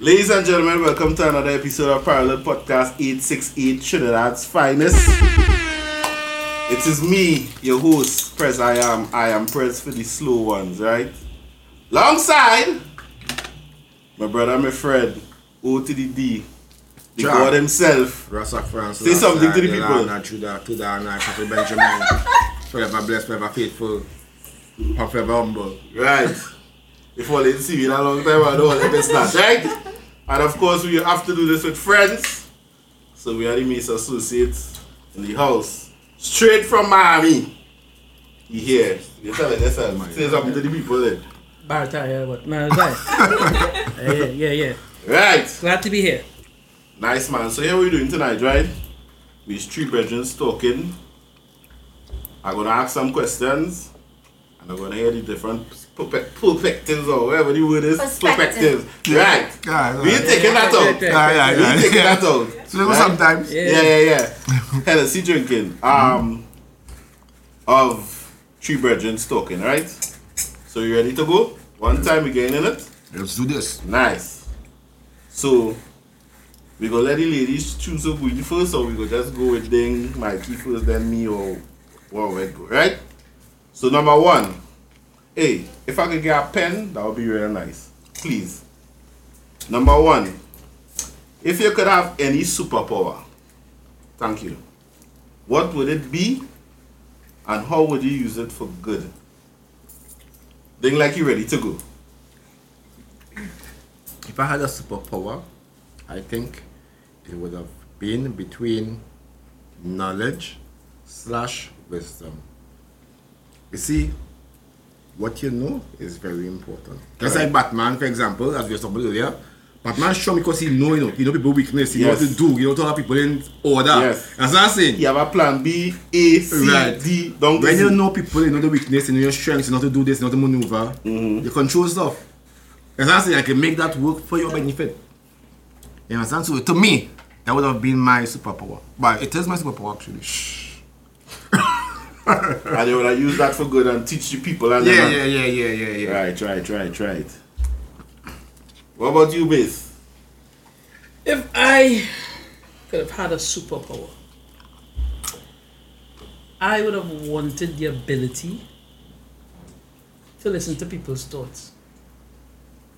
Ladies and gentlemen, welcome to another episode of Parallel Podcast 868 Trinidad's Finest. It is me, your host, Preziam. I am Press for the slow ones, right? Alongside my brother, my friend, O to the D, the Jah. God himself. Rasa France. Say something to the people. To the, to the, and Papa Benjamin. forever blessed, forever faithful, forever humble. Right. If didn't see me in a long time, I know what it's not, right? And of course, we have to do this with friends. So we are the Mace Associates in the house. Straight from Miami. You hear? You tell it yourself. Say something to the people then. Barata, yeah, but no, it's right. yeah, yeah, yeah. Right. Glad to be here. Nice man. So here we're doing tonight, right? We's three brethren talking. I'm gonna ask some questions. And I'm gonna hear the different perpe- perspectives or whatever the word is. Perspectives. Right. Yeah, We ain't taking that out. Yeah, Yeah, yeah, We taking that out. So Right? sometimes. Yeah. Yeah, yeah, yeah. Hennessy drinking. Um, of three brethren talking, right? So you ready to go? One time we getting in it. Let's do this. Nice. So we gonna let the ladies choose who going first, or we go just go with Ding, Mikey first, then me, or what we go, right? So number one, hey, if I could get a pen, that would be really nice, please. Number one, if you could have any superpower, thank you. What would it be, and how would you use it for good? Ding, like you ready to go? If I had a superpower, I think it would have been between knowledge slash wisdom. You see, what you know is very important. Just like Batman, for example, as we were talking earlier. Batman strong because he know, you know, he know people weakness, he know what to do, he know to have people in order. Yes. That's what I'm saying. You have a plan B, A, C, Right. D, down to When you know people, you know the weakness, you know your strengths, you know how to do this, you know how to maneuver, Mm-hmm. you control stuff. And I'm saying I can make that work for your benefit. You understand? So to me, that would have been my superpower. But it is my superpower actually. Shh. and you would have used that for good and teach the people. And Yeah, them- yeah, yeah, yeah, yeah, yeah. Right, right, right, right. What about you, Base? If I could have had a superpower, I would have wanted the ability to listen to people's thoughts.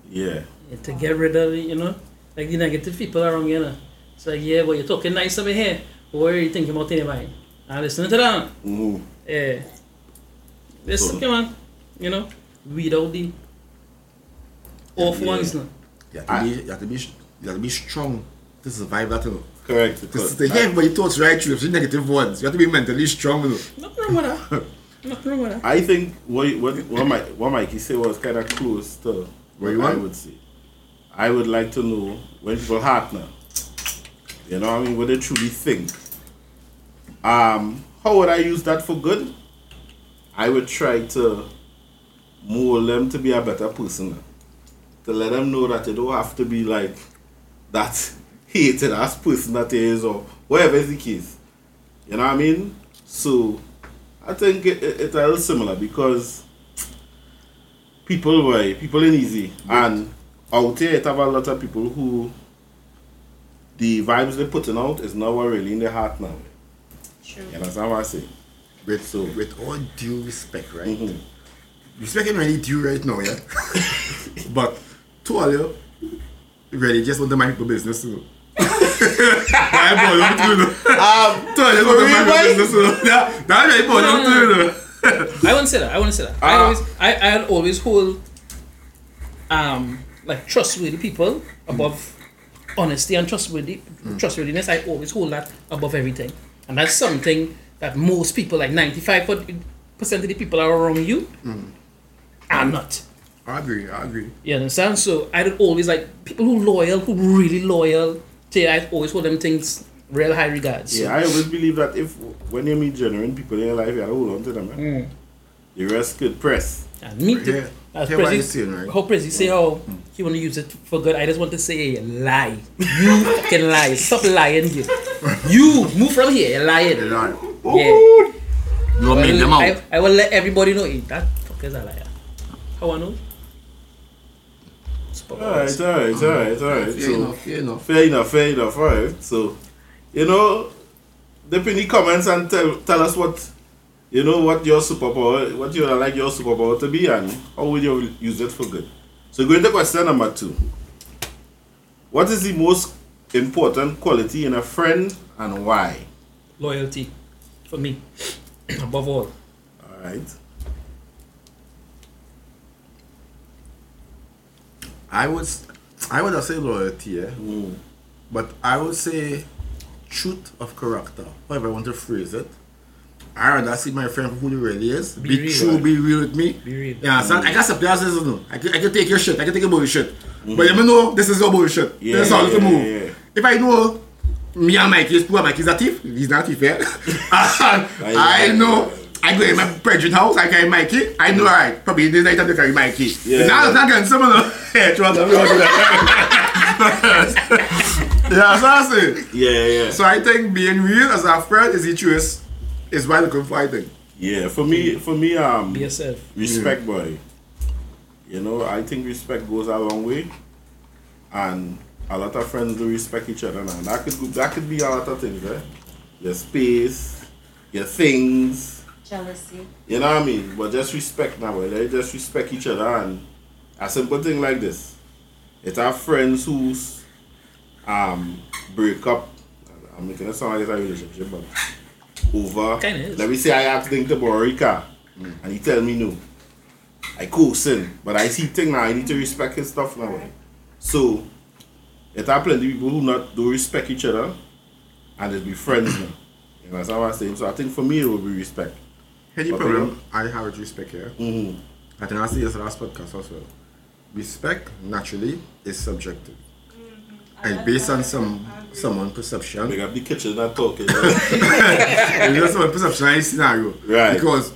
Yeah. and to get rid of, you know, like the negative people around you, know. It's like, yeah, but you're talking nice over here. What are you thinking about anybody? I'm listening to that. hmm Yeah. This, So- come on, you know, weed out the off Yeah. ones now. You have, to be, you, have to be, you have to be strong to survive that. You know. Correct. This is the yeah, but your thoughts right through, the negative ones. You have to be mentally strong. You know. Nothing wrong with that. Nothing wrong with that. I think what what what, Mike, what Mikey said was kind of close to What what you I want? would say. I would like to know when people heart now. You know what I mean? What they truly think. Um, how would I use that for good? I would try to mold them to be a better person. To let them know that they don't have to be like that hated ass person that is or whatever is the case. You know what I mean? So I think it, it, it's a little similar because people were people ain't easy and out here it have a lot of people who the vibes they're putting out is not really in their heart now. True. You understand what I say? With, so, with all due respect, right? Mhm. Respect ain't really due right now, yeah? but to all you, really just want to mind people business. You know? I bought them too, you know. Um, To all you, For want to real, mind boy? people business. You know? That, that really bought them too, you know. I wouldn't say that. I wouldn't say that. I Ah. always, I, I always hold, um, like trustworthy people above honesty and trustworthy trustworthiness. I always hold that above everything, and that's something that most people, like ninety five percent of the people are around you, are not. I agree, I agree. You understand? So I would always like people who loyal, who really loyal. To you, I always hold them things real high regards. So, yeah, I always believe that if when you meet genuine people in your life, you gotta hold on to them. Man. Mm. The rest could press. And me too. Yeah. As Hear Prezi- you're saying, right? How Prezi say how he want to use it for good. I just want to say lie. You fucking lie. Stop lying here. You move from here. You're lying. You know, Yeah. you will make them out. I, I will let everybody know. "Hey, that fuck is a liar. How I know? Alright, alright, alright, alright. Fair So enough, fair enough. fair enough, fair enough, alright. So you know, dip in the comments and tell tell us what you know what your superpower what you would like your superpower to be and how would you use it for good. So going to question number two. What is the most important quality in a friend and why? Loyalty, for me, above all. Alright. I would, I would say loyalty, yeah, Mm. but I would say truth of character. However, I want to phrase it. I rather see my friend who he really is. Be Be, real. true, eh? be real with me. Be real. Yeah, so I got some players you know. I can, I can take your shit, I can take your bullshit. Mm-hmm. But let me know this is your bullshit. Yeah, this is how yeah, to move. yeah, yeah. If I know me and Mikey is poor, Mikey's a thief, he's not a thief, yeah. And I know I go in my brethren house, I carry Mikey, I know mm-hmm. alright, probably this night I have to carry Mikey. Yeah, Yeah, now yeah. it's not getting similar. Yeah, trust me, we don't do that. Yeah, so I say. Yeah, yeah. So I think being real as a friend is the truest is why looking for Yeah, for me for me um Be yourself. Respect, boy. You know, I think respect goes a long way, and a lot of friends do respect each other. Now that could that could be a lot of things, right? Your space, your things. Jealousy. You know what I mean? But just respect now, boy. They just respect each other, and a simple thing like this. It's our friends who's um break up. I'm making it sound like it's a relationship, but over. Kinda is. Let me say I asked him to borrow a car, and he tell me no. I coasting, but I see thing now. I need to respect his stuff now. Right. So, it are plenty people who not do respect each other, and they be friends now. You know, that's how I say. So I think for me it would be respect. Here the Okay. problem I have with respect here. Mm-hmm. I think I see this last podcast as well. Respect naturally is subjective. And based on some someone perception, Big up the kitchen and talking. it's just someone perception and scenario. Right. Because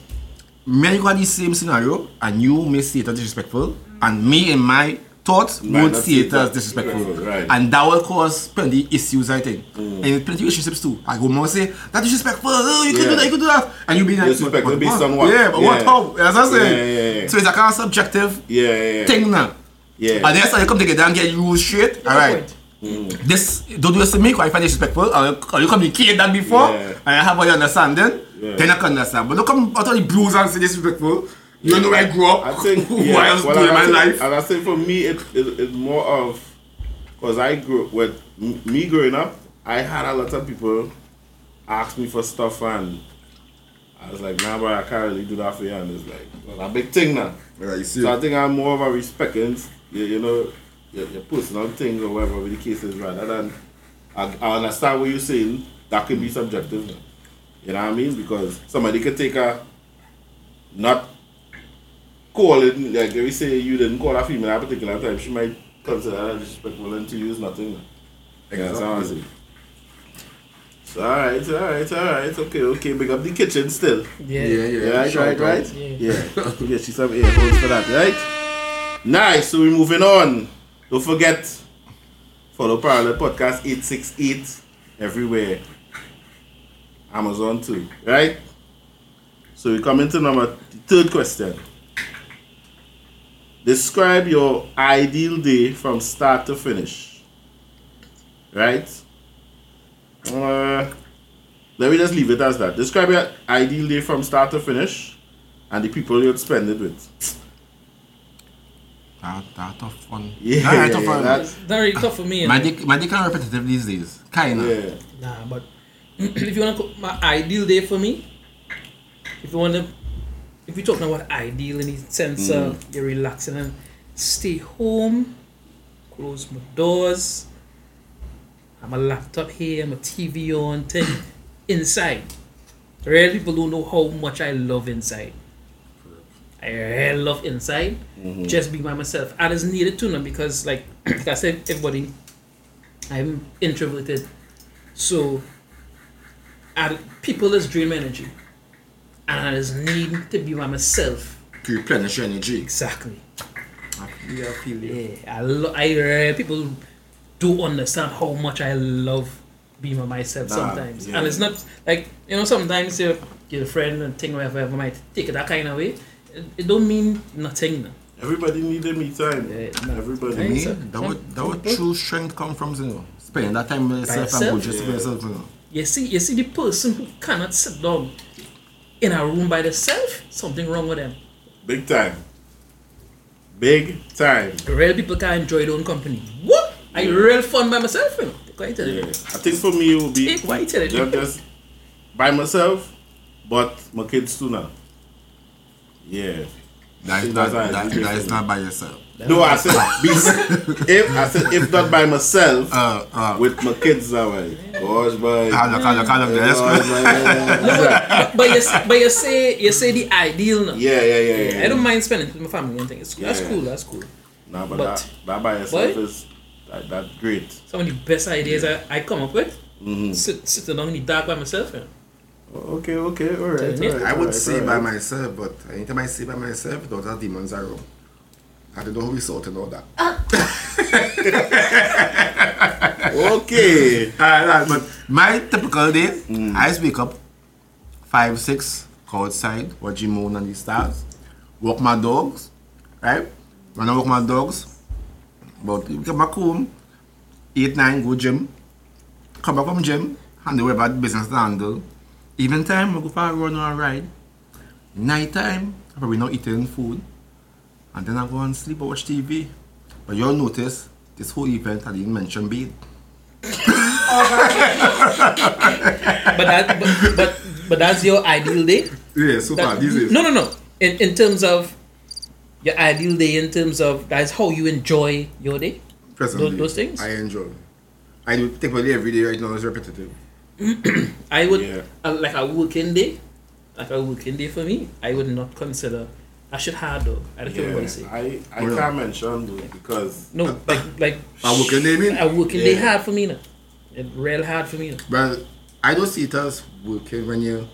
me got the same scenario and you may see it as disrespectful and me in my thoughts Might would not see it as disrespectful. Right. And that will cause plenty issues I think. Mm. And in plenty relationships too. I go more say that disrespectful, oh, you can Yeah. do that, you can do that. And you be like Disrespectful but- but based on what? Yeah, but what Yeah. how? As I say. Yeah, yeah, yeah. So it's a kind of subjective yeah, yeah, yeah. thing now. Yeah. And then so you come together and get rules straight. Alright. This don't do this to me because I find it disrespectful. Or, or you communicate that before Yeah. and I have all your understanding. Yeah. Then I can understand. But don't come out of the blues and say disrespectful. You don't know where I grew up. I think what yeah, I was well, doing in my think, life. And I think for me, it, it it's more of because I grew up with me growing up. I had a lot of people ask me for stuff, and I was like, "Nah, bro, I can't really do that for you." And it's like well, a big thing now. Yeah, you see. So I think I'm more of a respecting, you, you know, your, your personal things or whatever the case is, rather than I, I understand what you're saying. That could be subjective. now. You know what I mean? Because somebody could take a not call it like if we say you didn't call a female at a particular time, she might consider that disrespectful and to use nothing. now. Yeah, that's how I see. So alright, alright, alright, okay, okay, big up the kitchen still. Yeah. Yeah, yeah. Yeah, right, shout right, out. right? Yeah. Yeah. yeah, she's some earphones for that, right? Nice. So we're moving on. Don't forget, follow Parallel Podcast 868 everywhere. Amazon too, right? So we come into number third question. Describe your ideal day from start to finish. Right? Uh, let me just leave it as that. Describe your ideal day from start to finish and the people you'd spend it with. That, that tough one. Yeah, Nah, yeah, tough yeah, one. that's- Not really tough for me. you My know. dick, my dick kind of repetitive these days. Kinda. Yeah. Nah, but if you wanna co- my ideal day for me, if you wanna, if you're talking about ideal in the sense of mm. you're relaxing and stay home, close my doors, I'm a laptop here, my TV on, thing inside. Real people don't know how much I love inside. I really love inside. Just be by myself. And it's needed to now because like, like I said, everybody I'm introverted. So and people is dream energy. And I just need to be by myself. To replenish your energy. Exactly. I feel you, I feel you. Yeah. I lo- I uh, people do understand how much I love being by myself Nah, sometimes. yeah. And it's not like you know, sometimes your your friend and thing whatever, whatever might take it that kind of way. It, it don't mean nothing. no. Everybody needed me time. Yeah, no. Everybody. Hey, Me, that would that would true strength come from you know spending that time with yourself and yourself? just for Yeah. yourself. You know. You see, you see the person who cannot sit down in a room by themselves, something wrong with them. Big time. Big time. Real people can enjoy their own company. What? I real fun by myself, you know. Quite Yeah. I think for me it will be Hey, why you telling just, me? just by myself, but my kids too now. Yeah. That is not that's that, it is that is not by yourself. No, I said if I said if not by myself, Uh, uh, with my kids that way. Gosh, boy. Yeah, yeah, but, but you s- but you say you say the ideal now. yeah, yeah, yeah. yeah. I don't mind spending with my family and things. That's Yeah. cool. That's cool. Nah, but, but- that, that by yourself Boy. is that, that's great. Some of the best ideas I, I come up with. Mm-hmm. Sit sitting down in the dark by myself. You know. Okay, okay, all right. All right I would right, say all by myself, but anytime I say by myself, those are demons around. I don't know who we sort and all that. Uh. Okay. Alright, but my typical day, mm. I just wake up five, six, go outside, watch the moon and the stars, walk my dogs, right? When I walk my dogs, but get back home, eight, nine, go gym, come back from gym, handle about business to handle. Even time, I go for a run or a ride. Night time, I probably not eating food. And then I go and sleep or watch TV. But you'll notice, this whole event, I didn't mention bed. But that but, but but that's your ideal day. Yeah, so far, these days. no, no, no. In in terms of your ideal day, in terms of that's how you enjoy your day. Presently, those- those things? I enjoy. I do typically every day right now is repetitive. I would Yeah. uh, like a working day, like a working day for me. I would not consider. I should hard though. I don't care what you say. I, I can't mention though because No, like like I working day, mean? a working day Yeah. hard for me now. It real hard for me now. Well, I don't see it as working when you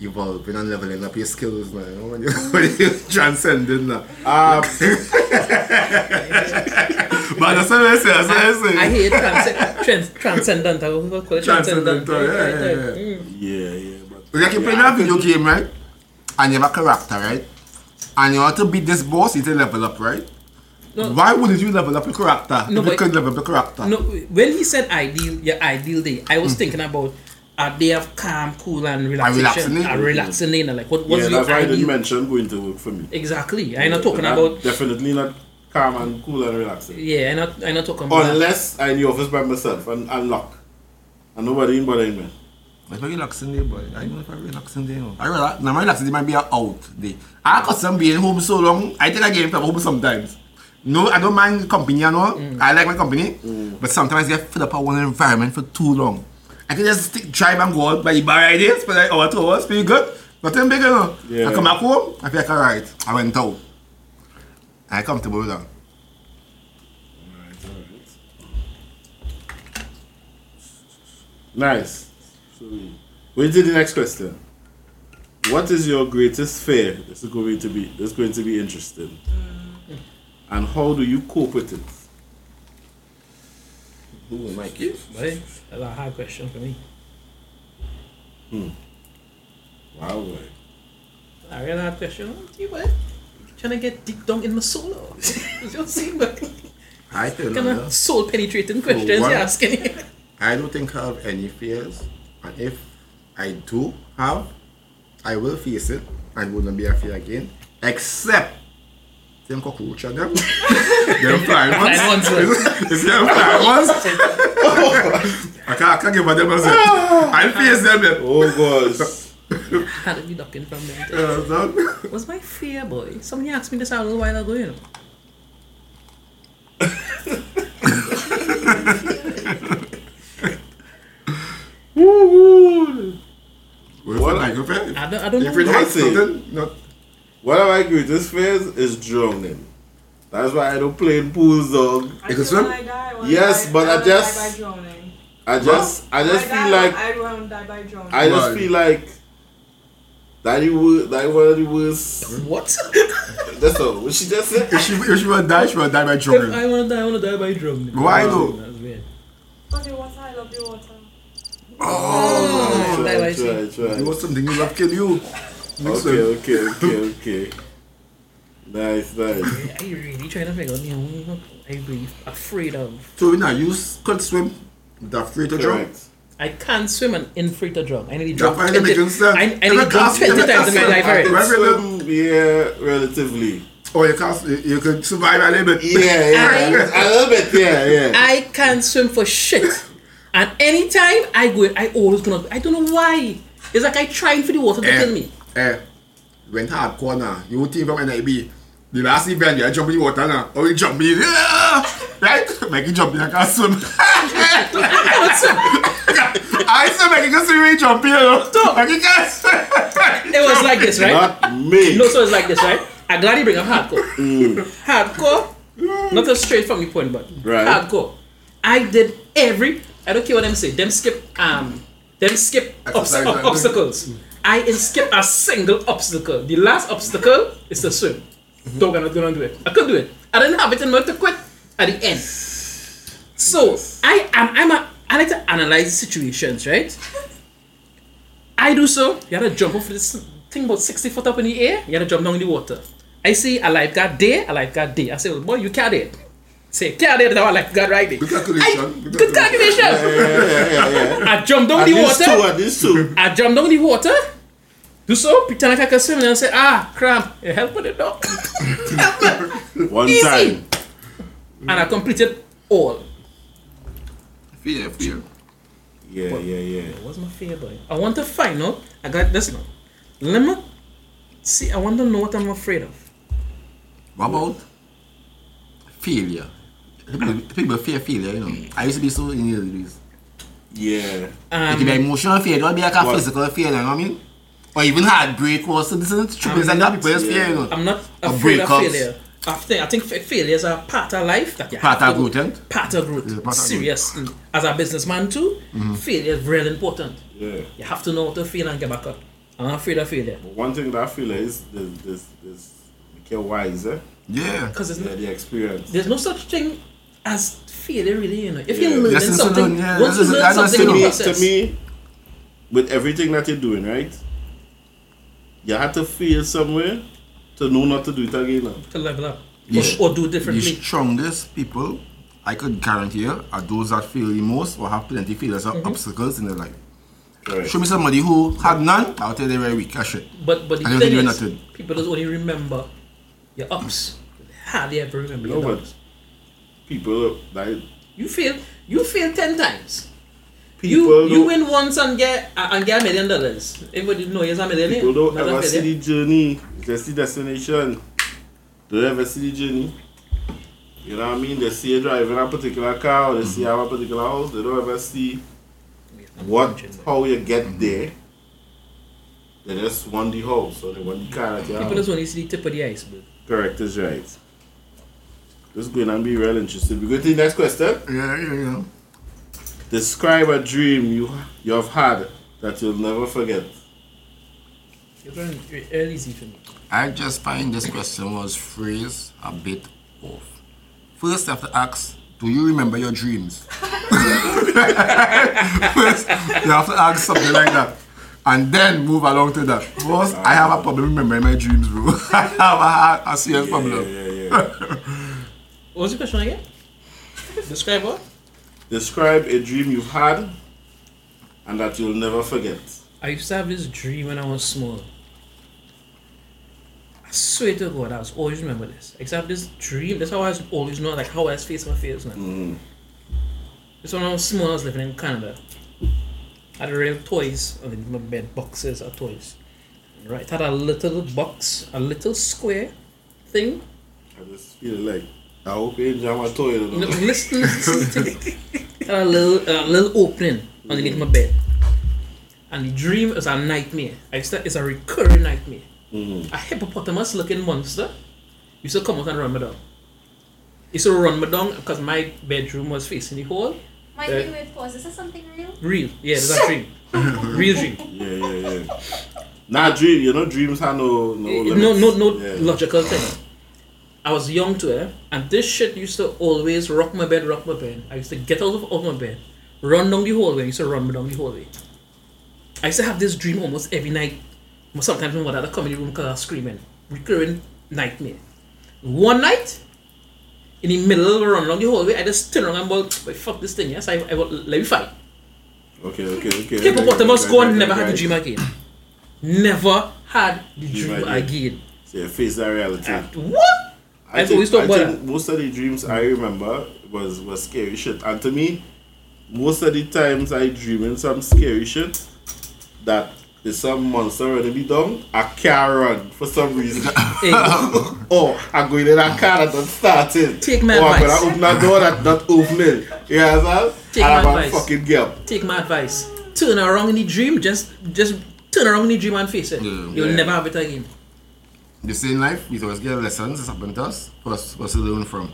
evolving and leveling up your skills, man. You know, when you when you transcending now. um, But that's what I say. That's I say. I hate transcend, trans, transcendental. What do you call it? Transcendental, yeah, Right, yeah, right. yeah. Mm. yeah, yeah, but Like you playing a video game, right? And you have a character, right? And you want to beat this boss, you need to level up, right? No. Why wouldn't you level up your character? No, if you could level up your character. No, when he said ideal, your ideal day, I was thinking about a day of calm, cool, and relaxation. relaxing? A relaxing day. Like, what, yeah, your that's why I didn't mention going to work for me. Exactly. I'm not talking But about. definitely not calm and cool and relaxing. Yeah, I'm not. I'm not talking about. Unless I'm in the office by myself and, and lock. And nobody in bothering me. It's a relaxing day, boy. I know if I relaxing day. No. I relax. Now my relaxing day might be a out day. I custom being home so long. I think I get from home sometimes. No, I don't mind company and all. Mm. I like my company, mm. but sometimes I get fed up of one environment for too long. I can just stick, drive and go out by the bar ideas, spend like hour, two hours, feel good. Nothing big, you know. Yeah. I come back home, I feel like alright. I went out. I comfortable with that. Nice. So, we to the next question. What is your greatest fear? This is going to be this is going to be interesting. And how do you cope with it? Who will make it? That's a hard question for me. Hmm. Wow, boy. A real hard question. You what? Trying to get deep down in my soul. or- you know, see, but I tell you, kind now, of soul penetrating questions one- you're asking. I don't think I have any fears, and if I do have, I will face it and will not be afraid again, except them cockroach and them, them flying ones. Flying ones, well. You see them flying ones? I can't, I can't give a them a set. I'll face them. Oh gosh. Had to be ducking from them. too. Uh, son. What's my fear, boy? Somebody asked me this out a little while ago, you know. Where's What? the microphone? I don't, I don't If it know. has Listen. something, not. One of my greatest fears is drowning. That's why I don't play in pools, dog. You I can swim? when I die, I Yes, die- but I wanna just- die by drowning. I just I just feel like I want to die by drowning. I just feel like that you would that one of the worst What? that's all what she just said. If she, if she will die, she will die by if drowning. I wanna die, I wanna die by drowning. Why Oh, though? That's weird. But the water, I love the water. Oh, die by Try, sea. try, try. It was something you love kill you. Mix Okay, them. okay, okay, okay. Nice, nice. I really trying to figure out, you know, what I be afraid of. So you know, you could swim with a free to drown. Correct. I can't swim and in free to drown. I need to Drop jump by the 20, big sir. I, I need to can jump cast- you 20 times in my cast life it. already. Swim, yeah, relatively. Or Oh, you can you can survive a little bit. Yeah, yeah. a little bit, yeah, yeah. I can't swim for shit. And anytime I go, I always gonna. I don't know why. It's like I trying for the water to kill me. Eh, went hardcore now. You team from NIB. The last event, you jump in the water now. Or you jump in, yeah, right? Make you jump in, I can't swim. I can't swim. I still make you swim, you jump in, you know. Make you can't swim. It was like this, right? Not me. No, so it's like this, right? I'm glad you bring up hardcore. Hardcore, not a straight from your point, but Right. hardcore. I did every. I don't care what them say. Them skip um, them skip obs- obstacles. I didn't skip a single obstacle. The last obstacle is to swim. Dog, I'm not gonna do it. I couldn't do it. I didn't have it in mind to quit at the end. So I am. I'm a. I like to analyze situations, right? I do so. You had to jump off this thing about 60 foot up in the air. You had to jump down in the water. I see a lifeguard there, a lifeguard there. I say, well, boy, you can't do it. Say, can't do it, now a lifeguard right there. Good calculation. I- Good calculation. Yeah, yeah, yeah. I jumped down At the least two, water. at least two. I jumped down the water. Do so, pretend like I can swim, and I say, ah, cramp, you help with it, dog. One Easy. time. and I completed all. Fear, fear. Yeah, yeah, yeah. What's my fear, boy? I want to find out. I got this now. Let me see. I want to know what I'm afraid of. What about failure? People, people fear failure, you know. I used to be so in these. Yeah. It can be Um, emotional fear. it don't be like a What? physical fear, you know what I mean? Or even heartbreak or so this is true. It's like that people just fear, you know. I'm not Or afraid of failure. I think, I think fa- failures are part of life that you Part have of growth, eh? Part of growth. Yeah, part of growth. Seriously. As a businessman too, failure is really important. Yeah. You have to know how to fail and get back up. I'm not afraid of failure. But one thing that I feel is this this this make you wiser. Yeah. Because there's, Yeah, no, the experience. there's no such thing as failure really, you know. If Yeah. you're learning Lessons something, learn, yeah, once you learn something in to the me, to me, with everything that you're doing, right? You had to fail somewhere to know not to do it again. now. to level up. Yeah. Or, or do differently. The strongest people, I could guarantee you, are those that fail the most or have plenty failures or mm-hmm. obstacles in their life. Correct. Show me somebody who had none, I'll tell you they're very weak as shit. But but the I don't thing think is, you're not people just only remember your ups. Hardly ever remember No, your but downs. people like You fail. You fail ten times. People you you win once and get uh, and get a million dollars. Everybody know you're a millionaire. people don't Not ever see the journey. They see destination. They don't ever see the journey. You know what I mean? They see you driving a particular car or they see you have a particular house. They don't ever see what how you get there. They just want the house or they want the car that you People have. just only see the tip of the iceberg. Correct is right. This is going to be real interesting. We go to the next question. Yeah, yeah, yeah. Describe a dream you you have had that you'll never forget. It's very very easy for me. I just find this question was phrased a bit off. First, you have to ask, do you remember your dreams? First, you have to ask something like that. And then move along to that. First, I have a problem remembering my dreams, bro. I have a, a serious problem. Yeah, yeah, yeah. What was the question again? Describe what? Describe a dream you've had and that you'll never forget. I used to have this dream when I was small. I swear to God, I was always remember this. Except this dream. That's how I was always know, like how I was face my fears now. Mm. This when I was small, I was living in Canada. I had a real toys underneath my bed, boxes of toys. Right, had a little box, a little square thing. I just feel like I hope you enjoy my toy. you No, know. listen, listen to me. A little, a little opening underneath my bed. And the dream is a nightmare. I used it's a recurring nightmare. Mhm. A hippopotamus looking monster used to come out and run me down. Used to run me down because my bedroom was facing the hall. My Uh, wait, wait, pause. Is this something real? Real. Yeah, it's a dream. Real dream. Yeah, yeah, yeah. Nah, dream. You know, dreams have no no no no no Yeah. logical thing. I was young too, it, and this shit used to always rock my bed, rock my bed. I used to get out of, of my bed, run down the hallway. I used to run me down the hallway. I used to have this dream almost every night. Sometimes had to come in the room because I was screaming. Recurring nightmare. One night, in the middle of the run along the hallway, I just turn around and go, "Wait, fuck this thing, yes? I, I will, let me fight. Okay, okay, okay. Hippopotamus Right, go right, and never right, had the dream again. Never had the Dream dream again. again. So you face that reality. Uh, what? I I've think, always talked I think most of the dreams I remember was was scary shit. And to me, most of the times I dream in some scary shit that there's some monster running me down, I can't run for some reason. Hey, or oh, I go in that car that not starting. Take my oh, or I'm advice. gonna open a door that not opening. You understand? Take and my I'm gonna advice. fucking get. take my advice. Turn around in the dream, just just turn around in the dream and face it. Yeah. You'll Yeah. never have it again. The same life, we always get lessons that's happened to us for us, for us to learn from.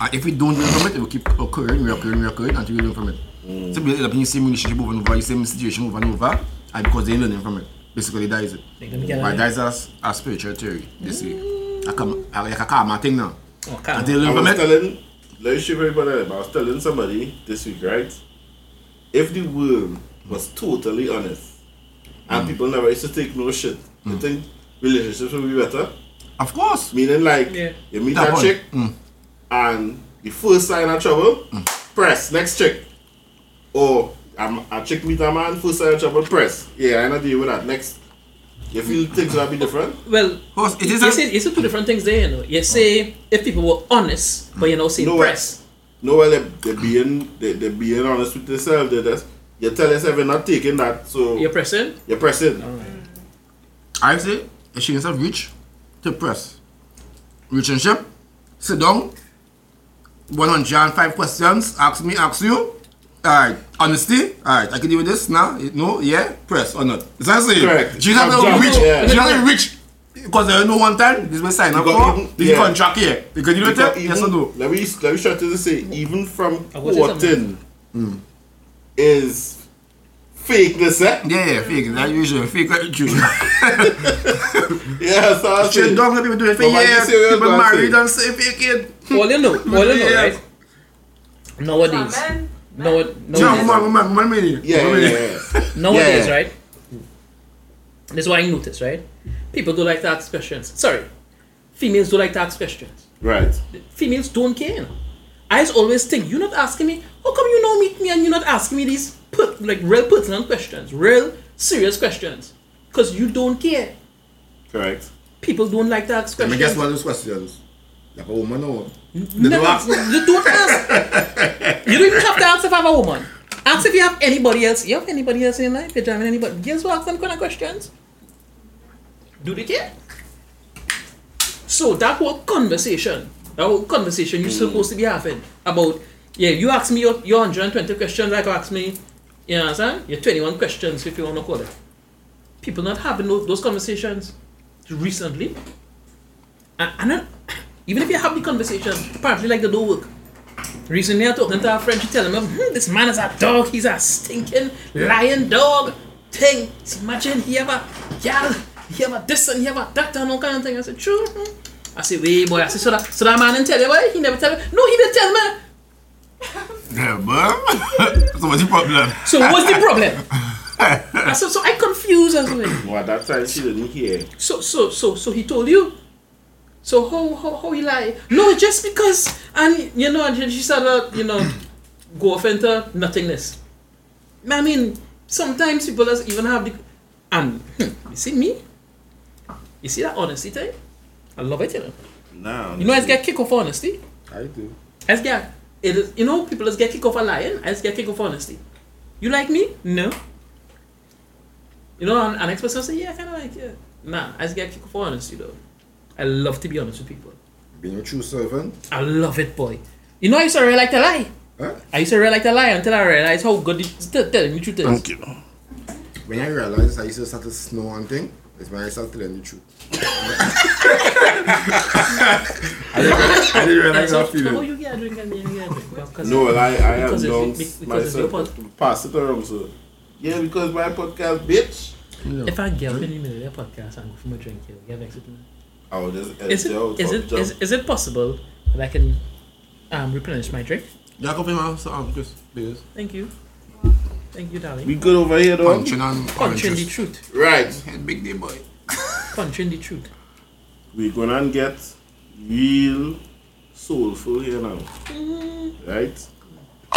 And if we don't learn from it, it will keep occurring, reoccurring, reoccurring until we learn from it. So we end up in the same relationship over and over, the same situation over and over, and because they're learning from it. Basically, that is it. Make them get But that is a, a spiritual theory, this way. Like a, like a karma thing now. Oh, calm. Until you I learn from it, telling, let me show everybody, but I was telling somebody this week, right? If the world was totally honest Mm. and people never used to take no shit, you mm. think relationships would be better? of course. Meaning, like, Yeah. you meet That a chick Mm. and the first sign of trouble, press, next chick. Or um, a chick meet a man, first sign of trouble, press. Yeah, I not deal with that. Next. You feel things will be different? Well, course, it is you a- say, you say two different things there, you know. You say if people were honest, but you know, say No, press. No, well, they, they being they, they being honest with themselves. They just you tell yourself you're not taking that, so You're pressing. you're pressing. I say, if she yourself reach to press. Relationship, sit down, 105 questions, ask me, ask you. Alright, honesty, alright, I can deal with this now. No, yeah, press or not. Is that what I'm saying? Correct. She's not Jump, going to reach. yeah. She's not going to reach. Because there no one time, this will sign up Because for. even- This yeah. contract here. Because you know Because what? Yes or no? Let me let me try to say even from I will say something. quoting is fakeness, eh? Yeah, yeah, fake. That usually fake like the. Yeah, so I Straight say. down, people do it for But man, you years. see what I was People married say. and say fake it. All you know, all you know, Yeah. right? Nowadays, Amen. no, No, nowadays, woman, woman, one minute. Yeah, One yeah, minute. yeah. nowadays, Yeah. right? This is what I noticed, right? People do like to ask questions. Sorry, females do like to ask questions. Right. females don't care. I always think you're not asking me. How come you know meet me and you're not asking me these per- like real pertinent questions, real serious questions? Because you don't care. Correct. People don't like to ask questions. Let me guess one of those questions. Like a woman or Never- don't ask. You don't ask. you don't even have to ask if I have a woman. Ask if you have anybody else. You have anybody else in your life? You're driving anybody. Guess what? Ask them kind of questions. Do they care? So that whole conversation, that whole conversation you're mm. supposed to be having about, yeah, you ask me your, your 120 questions, like you ask me, you know what I'm saying? Your 21 questions, if you want to call it. People not having those, conversations recently. And, and then, even if you have the conversation, apparently like they don't work. Recently, I talking to a friend, she telling me, hmm, this man is a dog, he's a stinking lion dog thing. Imagine he have a gal, he have a this and he have a that and all kind of thing. I said, true. hmm." I said, wait, boy, I said, so that, so that man didn't tell you, why? He never tell me. No, he didn't tell me. Yeah, but so what's the problem? So what's the problem? I said, so I confused as well. Well, at that time she didn't hear. So so so so he told you. So how how how he lie? No, just because and you know and she started you know go off into nothingness. I mean sometimes people just even have the and hmm, you see me. You see that honesty thing? I love it, you know. Now. You know, I get kick off honesty. I do. I just get it is, you know people just get kick off a lying. I just get kick off honesty. You like me? No. You know, an, an ex person say, yeah, I kind of like you. Nah, I just get kick off honesty though. I love to be honest with people. Being a true servant. I love it, boy. You know, I used to really like to lie. Huh? I used to really like to lie until I realized how good it, t- telling the truth is. Thank you. When I realized I used to start to snow on thing, it's when I started telling the truth. I didn't, realize- I didn't Yeah, realize so, that so how feeling. you get a 'cause- No, well, I, I have because it's- known be- because it's myself pod- pass it around, so. Yeah, because my podcast, bitch. If I get up in the middle of the podcast and go for my drink, you get vexed with me. I will just Is it, edit out is, from it, is, is it possible that I can um, replenish my drink? Yeah, go for my so um, just because Thank you. Thank you, darling. We good over here, though? punching and Punching the truth. Right. Head big day boy. Punching the truth. We're gonna get real soulful here now. Mm-hmm. Right?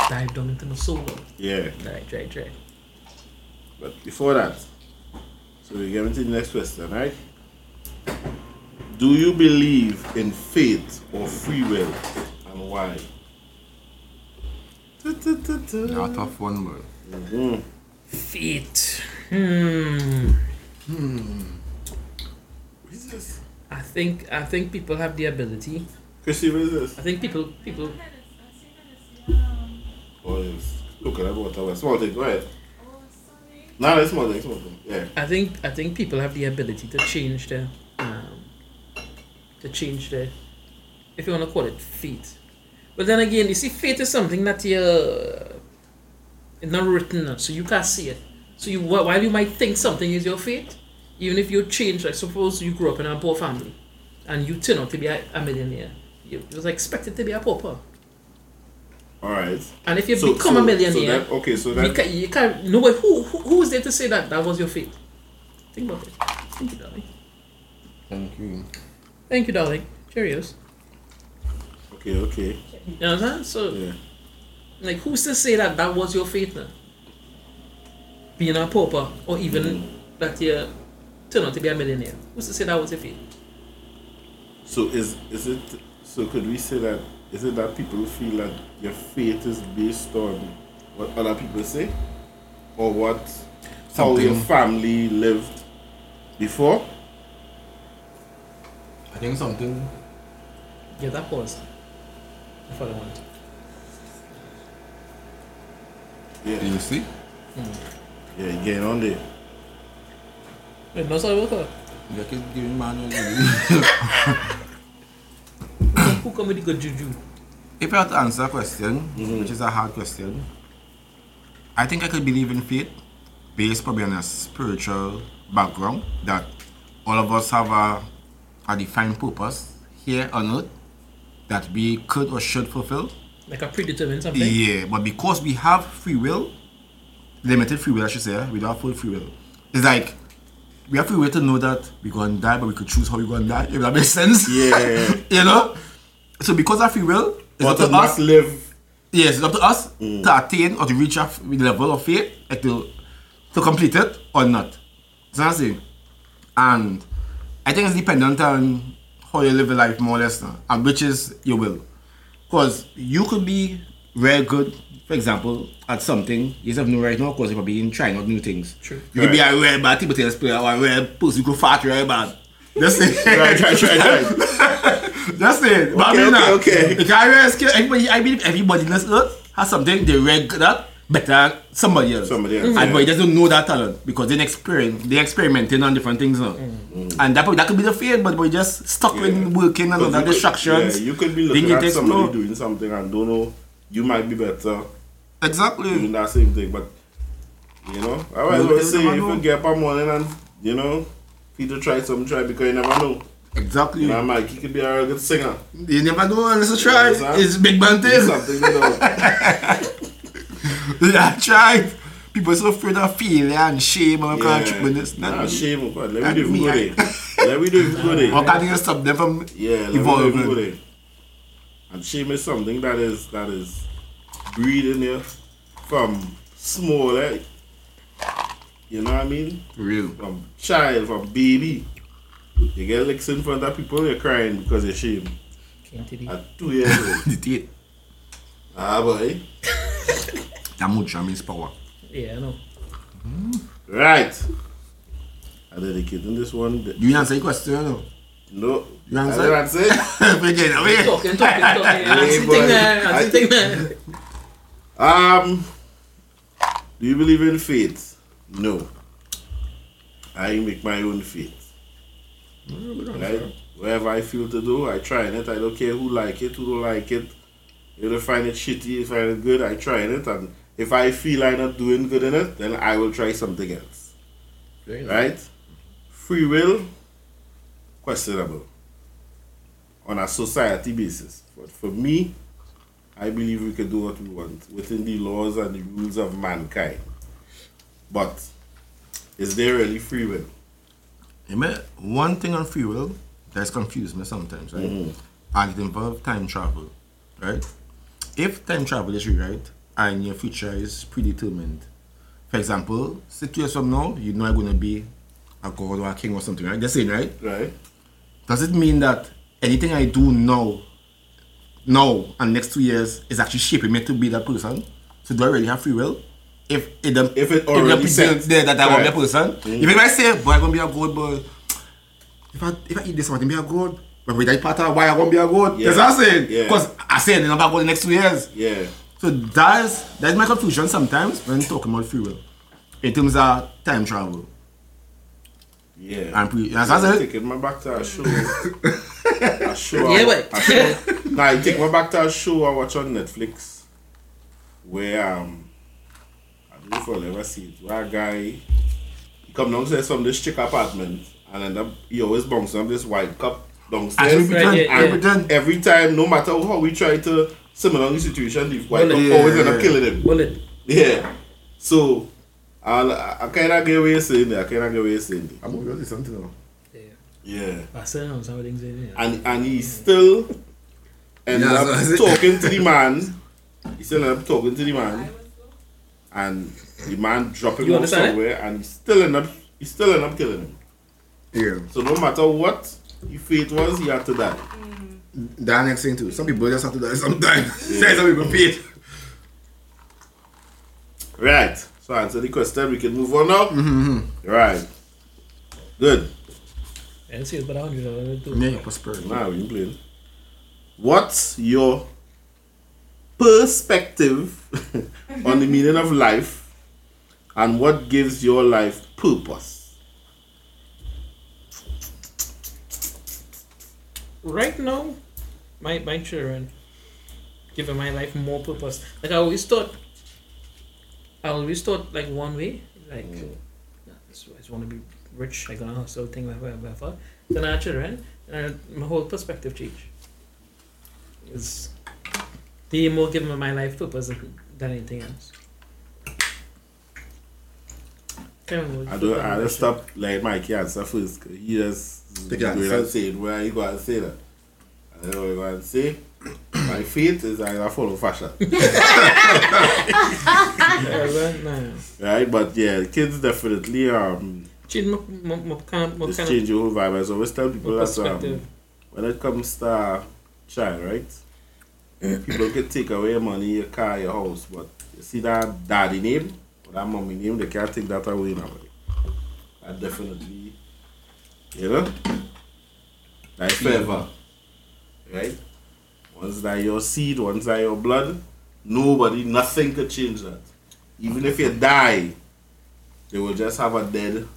Dive down into the soul. Yeah. Right, right, right. But before that, so we get into the next question, right? Do you believe in fate or free will and why? Not a tough one, but Mhm. Fate. Hmm. What is this? I think I think people have the ability. Chrissy, what is this? I think people people Oh, yes. Look at that water. Small thing, ahead. No, it's small thing, small thing. Yeah. I think I think people have the ability to change their um, to change their if you want to call it fate. But then again, you see, fate is something that you it's not written, so you can't see it. So you while you might think something is your fate, even if you change, like suppose you grew up in a poor family, and you turn out to be a, a millionaire, you you was expected to be a pauper. All right. And if you So- become so- a millionaire, So that, okay, so you that can't, you can't nobody who, who who is there to say that that was your fate? Think about it. Thank you, darling. thank you. Thank you, darling. Cheerios. okay, okay. You know what I'm saying? So, Yeah. like, who's to say that that was your fate now? Being a pauper, or even mm. that you turn out to be a millionaire. Who's to say that was your fate? So is is it so could we say that is it that people feel that your fate is based on what other people say? Or what how your Something- family lived before? I think something. Yeah, that pause. That's what I want. Do Yeah. you see? Hmm. Yeah, you getting on there. Wait, no, sorry, what? her? You can give me manual. Who come with the good juju? if I had to answer a question, mm-hmm. which is a hard question, I think I could believe in fate based probably on a spiritual background that all of us have a, a defined purpose here on earth that we could or should fulfill. Like a predetermined something? Yeah, but because we have free will, limited free will, I should say, we don't have full free will. It's like we have to wait to know that we're going to die, but we could choose how we're going to die, if that makes sense. Yeah. you know? So because of free will, it's But up to us. live Yes, it's up to us mm. to attain or to reach a level of faith, like to, to complete it or not. That's what I'm saying. And I think it's dependent on how you live your life, more or less, now, and which is your will. Because you could be very good, for example, at something you just have no right now, because you're being trying out new things. True. You could be a real bad table tennis player or a real person who could fart very bad. Just say, right, right, right, right. That's it. But I Okay, mean, okay, now, okay. If I really skill, everybody, I believe everybody in this earth has something they really good at better than somebody else. Somebody else, And yeah. but he doesn't know that talent because they experience, they experimenting on different things now. Mm-hmm. And that, that could be the fear, but we're just stuck Yeah. working and other you could- distractions. Yeah, you could be looking at somebody explore. doing something and don't know you might be better doing Exactly. that same thing, but you know, I You was never going to say if know. you get up a morning and you know, people try something, try because you never know. Exactly. You know, Mike, he could be a good singer. You never know unless you try. Sir. it's big man Do thing. something, you know. yeah, try. People are so afraid of failure and shame and yeah. can't with this. Nah, shame, but let me do me, it I- Let me do good. How can you stop them from Yeah, let me do it evolving? good. And shame is something that is that is breeding you from small, eh? You know what I mean? Real. From child, from baby. You get licks in front of people, you're crying because you're ashamed. Can't tell. At two years old. The date. ah, boy. That much means power. Yeah, I know. Right. I dedicating this one. Do you answer your question no? No. You I answer? didn't answer. Forget it. Wait. Talking, talking, talking. I see boy. thing there. I I see thing there. Um, do you believe in faith? No. I make my own fate. Right? Whatever I feel to do, I try it. I don't care who like it, who don't like it. If I find it shitty, if I find it good, I try it. And if I feel I'm not doing good in it, then I will try something else. Right? Free will, questionable. On a society basis. But for me, I believe we can do what we want within the laws and the rules of mankind. But is there really free will? Amen. One thing on free will, that's confused me sometimes, right? Mm-hmm. And it involves time travel, right? If time travel is right, and your future is predetermined, for example, six years from now, you know you're going to be a god or a king or something, right? That's it, right? Right. Does it mean that anything I do now, now and next two years is actually shaping me to be that person. So do I really have free will? If it them, if it already if says there that I want right. be a person, mm. even if I say, boy, I'm gonna be a good boy. If I if I eat this, I'm gonna be a good. But with that part, of why I gonna be a good? Yeah. That's what I'm saying. Yeah. Because I said I'm about go the next two years. Yeah. So that's that's my confusion sometimes when talking about free will in terms of time travel. Yeah. And pre- that's what I'm saying. taking me back to a show. a show. Yeah, I, but- a show. Nah, it take my back to a show I watch on Netflix where um I don't know if you'll ever see it. Where a guy he come downstairs from this chick apartment and end up he always bunks on this white cup downstairs. Actually, pretend, yeah, I yeah. pretend. Every time, no matter how we try to simmer down the situation, the white Well, cup yeah, always end up killing him. Bullet. Yeah. So I, I kind of get what you're saying there. I cannot get what you're saying there. I'm gonna listen to now. Yeah. Yeah. That's it. Some things. Yeah. and and he still ended Yeah, up talking to the man. He still ended up talking to the man, and the man dropping You him off understand it? somewhere, and he still ended up he still ended up killing him. Yeah. So no matter what his fate was, he had to die. Mm-hmm. That next thing too. Some people just have to die sometimes. Say some people paid. Right. So answer the question. We can move on now. Mm-hmm. Right. Good. Yeah, see, it's about a hundred dollars. too. Yeah, prosperity. Now we playing. What's your perspective on the meaning of life, and what gives your life purpose? right now, my my children giving my life more purpose. Like I always thought, I always thought like one way, like hmm. nah, this- I just want to be rich. I gonna hustle thing like whatever. whatever. Then I had children, and my whole perspective changed. It's they more giving my life purpose than, than anything else. Can't I don't. the I just question- stop letting Mikey answer first. 'cause he just Take going answer. and say it where he go and say that. I know what he going to say. My fate is I gotta follow fashion, Yeah, right, But yeah, kids definitely um Change my, my, my kind of, my kind change your whole vibe. I always tell people my that um, perspective. when it comes to child, right? People can take away your money, your car, your house, but you see that daddy name or that mommy name, they can't take that away now. That definitely, you know, like forever, right? Once that your seed, once that your blood, nobody, nothing could change that. Even if you die, they will just have a dead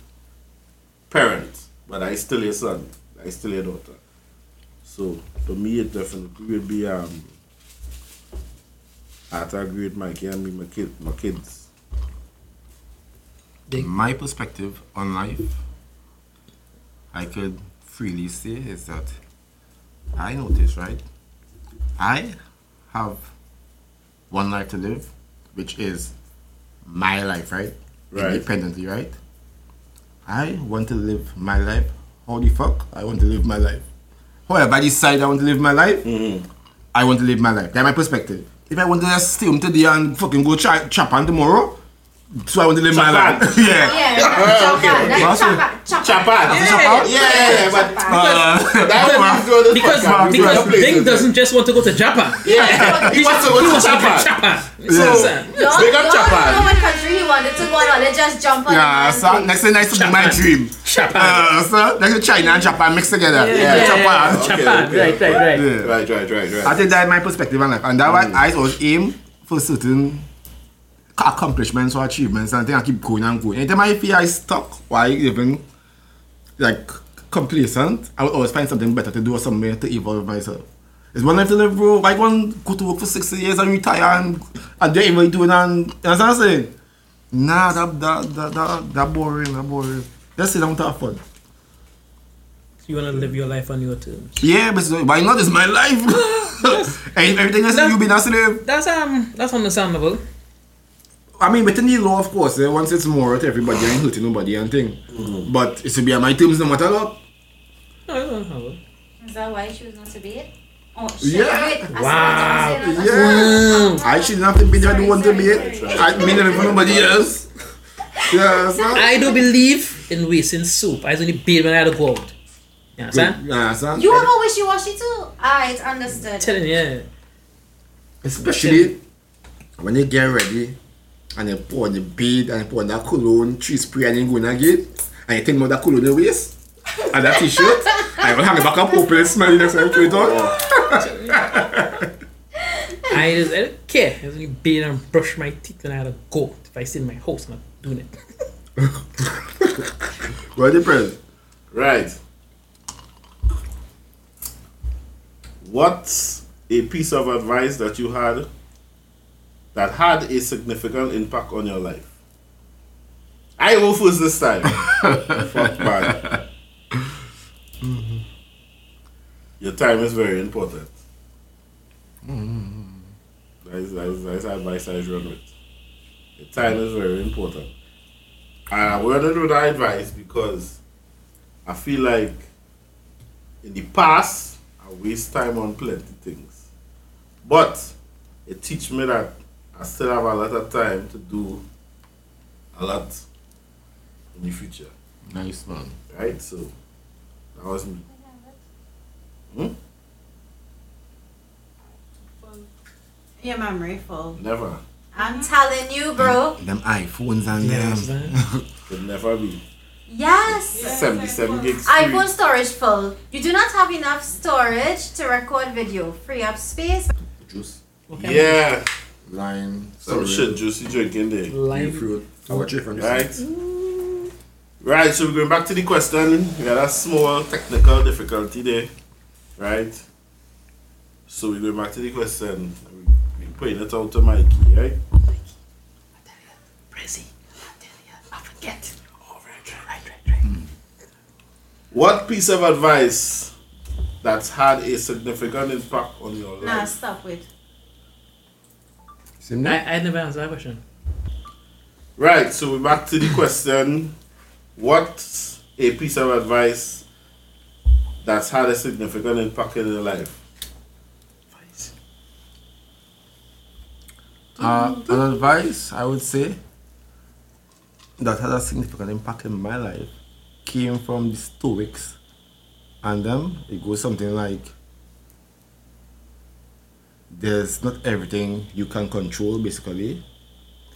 parent, but I still your son, I still your daughter. So for me, it definitely will be um. I agree with Mikey and me, my kid, my kids. My perspective on life, I could freely say is that I notice, right? I have one life to live, which is my life, right? Right. Independently, right? I want to live my life. Holy fuck I want to live my life? However, I decide I want to live my life, mm-hmm. I want to live my life. That's my perspective. If I want to just stay home today and fucking go ch- chop on tomorrow, so I want to live my life. on. yeah. Yeah, Chapa. That's Awesome. Chapa. Chapa. Chapa. Yeah. Yeah, but Uh, that was good. Because podcast. We because places. Ding doesn't just want to go to Japan. Yeah, he wants to go He to wants to go to Japan. Japan. Yeah. So, No, Big up no, Japan. know what country he wanted to go on. Let's just jump on. yeah, so next thing next to be my dream. Japan. Uh, so next to China and Japan mixed together. Yeah, Yeah, yeah, Japan. yeah. Okay, Japan. okay, Right, right, right. Yeah. Right, right, right, right. I think that's my perspective on life, and that why I always aim for certain accomplishments or achievements, and I think I keep going and going. Anytime I feel I stuck or I even like complacent, I will always find something better to do or somewhere to evolve myself. It's one life to live, bro. Why and go to work for 60 years and retire and, and do everything doing and you understand what I'm saying? Nah, that that that that, that boring, that boring. Just sit down to have fun. So you want to live your life on your terms. Yeah, but why not? It's my life. and everything else you been a slave. That's um that's understandable. I mean, within the law, of course, eh, once it's moral to everybody, I ain't hurting nobody and thing. But it should be on my terms no matter what. No, I don't have it. Is that why she was not to be it? Oh, shit. Yeah. Wait, I Wow. saw what I'm. Yeah. I shouldn't have to be the Sorry, one to be it. I mean it for nobody else. Yeah, son. I don't believe in wasting soup. I only bathe when I had to go out. You understand? Yeah, son. You have a wishy-washy too? Alright, understood. telling you. Especially when you get ready and you put on the bead and you put on that cologne, tree spray and you go in again and you take out that cologne in the waist and that t-shirt and you hang it back up open and smell it next time you put it on. I just I don't care. I only bathe and brush my teeth when I had to go. If I stay in my house, I'm not doing it. What the present? Right. What's a piece of advice that you had that had a significant impact on your life? I go first this time. Fuck man. Your time is very important. Mm-hmm. That is, that is, that is advice I run with. Your time is very important. And I'm going to do that advice because I feel like in the past, I waste time on plenty things. But it teach me that I still have a lot of time to do a lot in the future. Nice man. Right? So that was me. Your memory full. Never. I'm telling you, bro. Them iPhones and You them. Could never be. Yes. 77 gigs free. iPhone storage full. You do not have enough storage to record video. Free up space. Juice. Okay. Yeah. Lime. Oh, Some sorry, shit juicy drinking there. Lime. Fruit. I watch it from Right? side. Right, so we're going back to the question. We had a small technical difficulty there. Right? So we're going back to the question. We're putting it out to Mikey, right? Prezi. I tell you, I forget. Oh, right, right, right, right. Hmm. What piece of advice that's had a significant impact on your life? Nah, life? stop with. Same there? I, I never answered that question. Right, so we're back to the question. What's a piece of advice that's had a significant impact in your life? Advice. Uh, an advice I would say that had a significant impact in my life came from the Stoics, and them it goes something like, "There's not everything you can control. Basically,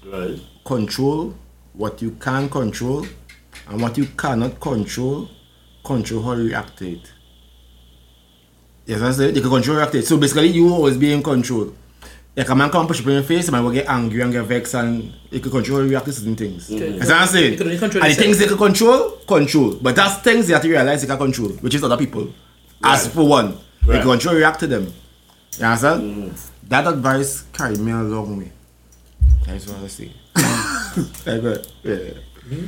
Right. control what you can control, and what you cannot control, control how you react to it." Yes, I said you can control react to it. So basically, you always be in control. Like a man come push up in your face, a man will get angry and get vexed, and you can control how you react to certain things. Mm-hmm. Okay. That's what I'm saying. Can control and the things they can control, control. But that's things you have to realize you can control, which is other people. As for one, you can control react to them. You understand? That advice carried me a long way. That's what I say. Like that. Yeah.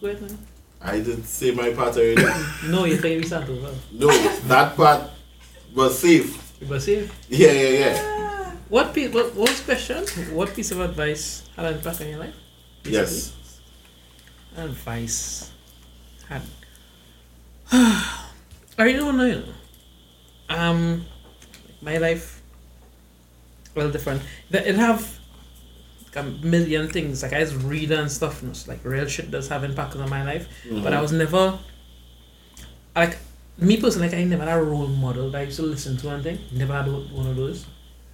Go ahead, man. I didn't say my part already. No, you can restart over. no, that part was safe. You must say, Yeah, yeah, yeah. what, piece, what, what was question? What piece of advice had an impact on your life? Yes. Advice had. I really don't know, know. Um, my life, well, different. It have a million things. Like I just read and stuff, and it's like real shit does have impact on my life. But I mm-hmm. was never like me personally. Like I never had a role model that I used to listen to and thing. Never had one of those.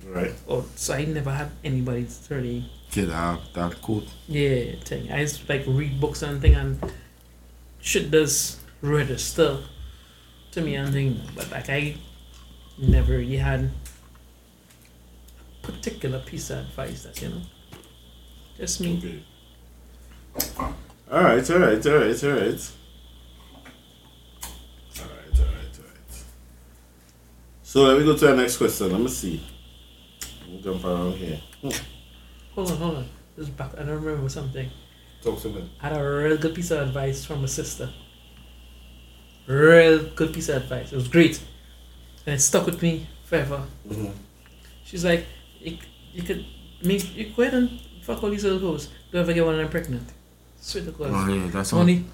Right. Or so I never had anybody to really Kid, that, that quote. yeah thing. I just like read books and thing and shit does register to me and thing. But like I never really had a particular piece of advice that you know. Just me. Okay. Alright, alright, alright, alright. Alright, alright, alright. So let me go to our next question. Let me see. Me jump around here. Hold on, hold on. This back. I don't remember something. Talk to me. I had a real good piece of advice from a sister. Real good piece of advice. It was great. And it stuck with me forever. Mhm. She's like, you, you could make, you go ahead and fuck all these little hoes. Don't ever get one of them pregnant. Swear to God. Oh, yeah, that's Only,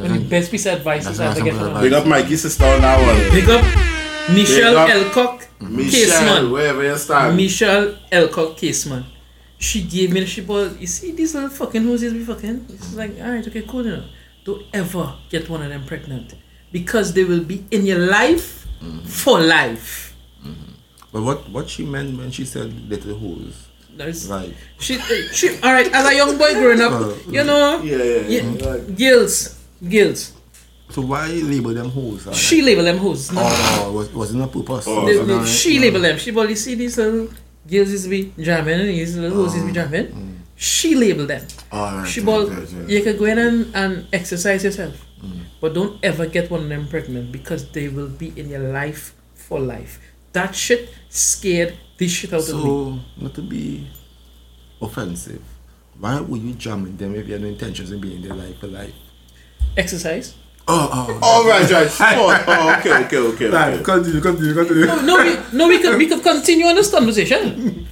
only best piece of advice is I ever not get some from. Big up Mikey's sister on that one. Big up Michelle up Elcock Michelle, Caseman. wherever you stand. Michelle Elcock Caseman. She gave me the shit, but you see these little fucking hoses be fucking. It's like, alright, okay, cool, you know. Don't ever get one of them pregnant. Because they will be in your life for life. But what what she meant when she said little hoes? There's, Like she, she, alright, as a young boy growing up, Uh, you know, yeah, yeah, yeah, yeah. Like, girls, girls. so why label them hoes? Like, She label them hoes. Not oh, oh, was wasn't purpose. Oh, the, Was the, she not- label them. She probably see these little girls is be jamming and these little hoes is be jamming. She label them. Alright, She right, ball, right, right. you can go in and, and exercise yourself. But don't ever get one of them pregnant because they will be in your life for life. That shit scared this shit out of me. So not to be offensive, why would you jamming them if you have no intentions of being in their life for life? Exercise. Oh, oh, oh, right, right. Oh, oh, okay, okay, okay. Right, okay. continue, continue, continue. No, no, we, no, we could we could continue on this conversation.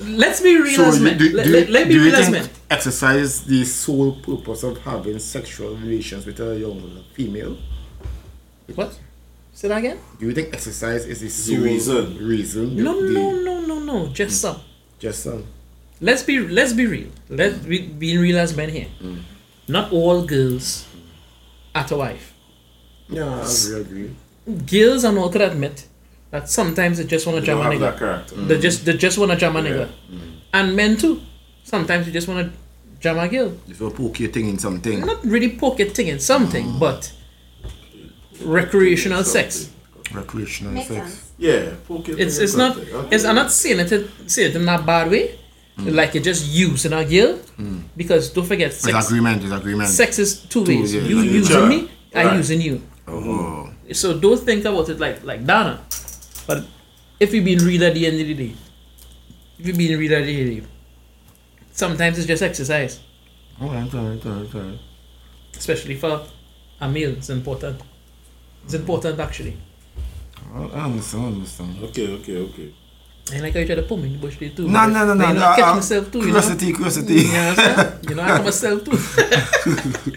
Let's be real So as men. do, let, do, let, let do be real as men. exercise the sole purpose of having sexual relations with a young female? What? Say that again? Do you think exercise is the sole reason. reason? No, the- no, no, no, no. Just some. Just um, let's be let's be real. Let's be being real as men here. Not all girls are to wife. yeah, I agree, agree. Girls not going to admit that sometimes they just want to jam a have that nigga. They mm. just they just want to jam a Yeah. nigga. And men too. Sometimes you just want to jam a girl. You sort of poke your thing in something. Not really pocket thing in something, mm. but recreational sex. Recreational Makes sex. sense. Yeah, poke it It's in it's not something. Okay. it's I'm not saying it say it in a bad way. Like you're just using a girl. Because don't forget There's sex agreement, there's agreement. sex is two ways. yeah, you using me, I Right. using you. Oh. So don't think about it like like Dana. But if you're being real at the end of the day, if you're being real at the end of the day, sometimes it's just exercise, Alright, alright, alright, alright. especially for a male. It's important. It's important actually. I I understand, I understand. Okay, okay, okay. I like how you try to pull me in the bush there too. No, no, no, But no. You no, know, I catch uh, myself too. You know? Curiosity, curiosity. You know what I'm saying? You know, I catch myself too.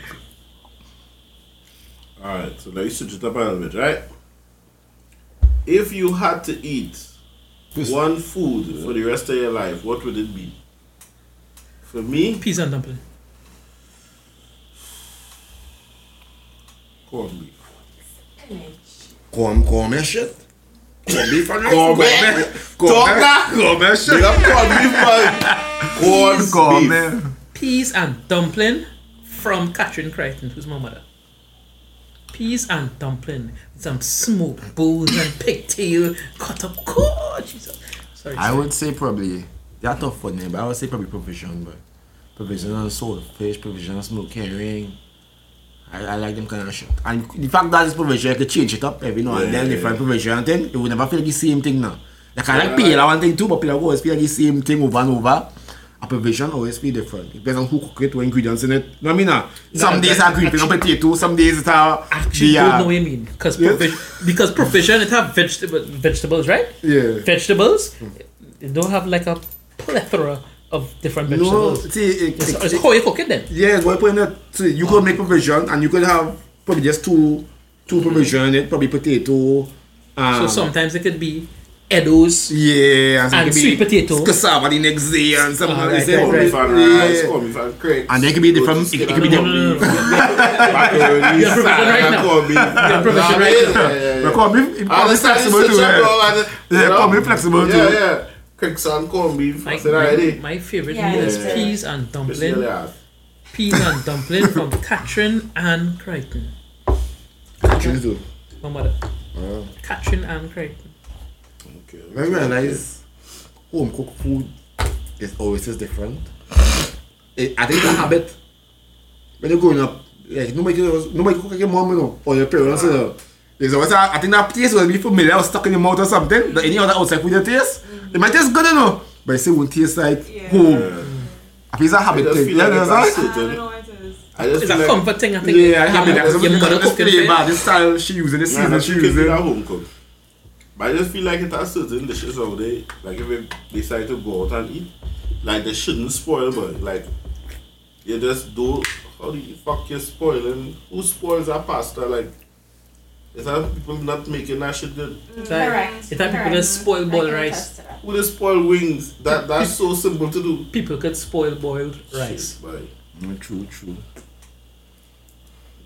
Alright, so let's switch it up a little bit, right? If you had to eat Yes. one food for the rest of your life, what would it be? For me, Peas and dumpling. corned beef. Corn, corn and shit. Corn beef and Corn corn beef. Corn Talk that. Corn and shit. Big up corned beef, man. Corn beef. Peas and dumpling from Catherine Crichton, who's my mother. Peas and dumpling some smoked bones and pigtail cut up. Oh, Jesus. Sorry. I would say probably, they're tough for them, but I would say probably provision, but provision on swordfish, provision on smoked herring. I, I like them kind of shit. And the fact that it's provision, you could change it up every now and then, yeah, different yeah. provision and thing. You would never feel like the same thing now. Like I like I peel, I one thing too, but people always feel like the same thing over and over. A provision always be different. It depends on who cook it, what ingredients in it. You know what I mean? Now? Some No, days are green and potato, some days it's are Actually, the, don't uh, know what you mean. Because provision, because provision, it have vegetable, vegetables, right? Yeah. Vegetables, it don't have like a plethora of different No, vegetables. see, it, It's, it, it's how you cook it then. Yeah, what point that so you could make provision and you could have probably just two two provision in it, probably potato. Um, So sometimes it could be Eddoes. yeah, some and could be sweet potato. cassava the next day and something like that. Corned right, beef Yeah. rice, corned beef and they could be different- it- it could be No, different-. Macaroni, You're provision right salad, now. corned beef. You're provision right now. yeah, yeah, yeah. beef, it I corn beef understand flexible too. such a Yeah, Yeah, corned beef flexible Yeah, too. yeah. Crix and corned beef. My, I said already. my, eh? my favorite Yeah, meal is peas and dumpling. Peas and dumpling from Catherine and Crichton. Choose too. My mother. Wow. Catherine and Crichton. Okay. I realize home cooked food is always is different. It, I think the habit when you're growing up, like nobody nobody cook like your mom, you know, or your parents, you know. There's always a, I think that taste will be familiar or stuck in your mouth or something. That any other outside food that taste, mm-hmm. it might taste good, you know, but it still won't taste like yeah. home. I think it's a habit thing. Like yeah, like it I, I know it is. I just it's a like, comfort thing, I think. Yeah, I have it. Like, your mother cooked it. This style she using, this season yeah, she using. Home cook. But I just feel like it has certain dishes out there. Like if they decide to go out and eat, like they shouldn't spoil, but like you just do. How do you fuck you spoiling? Who spoils our pasta? Like It have people not making that shit good. It's like- Correct. It have people correct. that spoil I boiled rice. attest to that. Who they spoil wings? That that's so simple to do. People could spoil boiled rice. Shit, boy. Mm, True, true.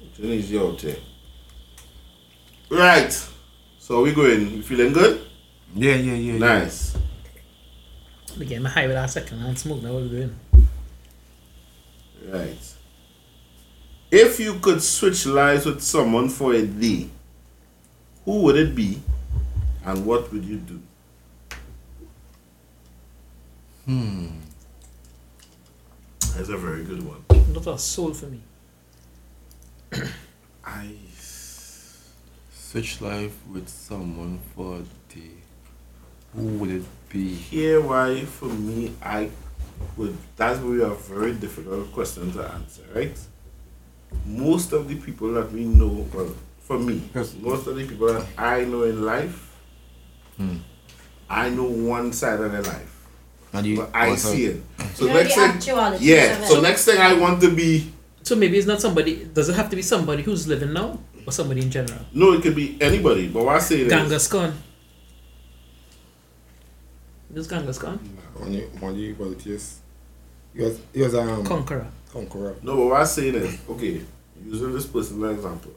It's easy out there. Right. So we going. You feeling good? Yeah, yeah, yeah. yeah. Nice. Again, my high with that second hand smoke. Now what we doing? Right. If you could switch lives with someone for a day, who would it be and what would you do? Hmm. That's a very good one. Not a soul for me. I Switch life with someone for a day. Who would it be? Here, why for me I would that's really a very difficult question to answer, right? Most of the people that we know well for me, Yes. most of the people that I know in life, Hmm. I know one side of their life. And you But I see it. So You know next thing Yeah, it. so next thing I want to be So maybe it's not somebody. Does it have to be somebody who's living now, or somebody in general? no, it could be anybody, but what I say is Genghis Khan. This Genghis Khan, One of one of the qualities. He was, he was um, conqueror. conqueror. No, but what I'm saying is, okay, using this person as an example,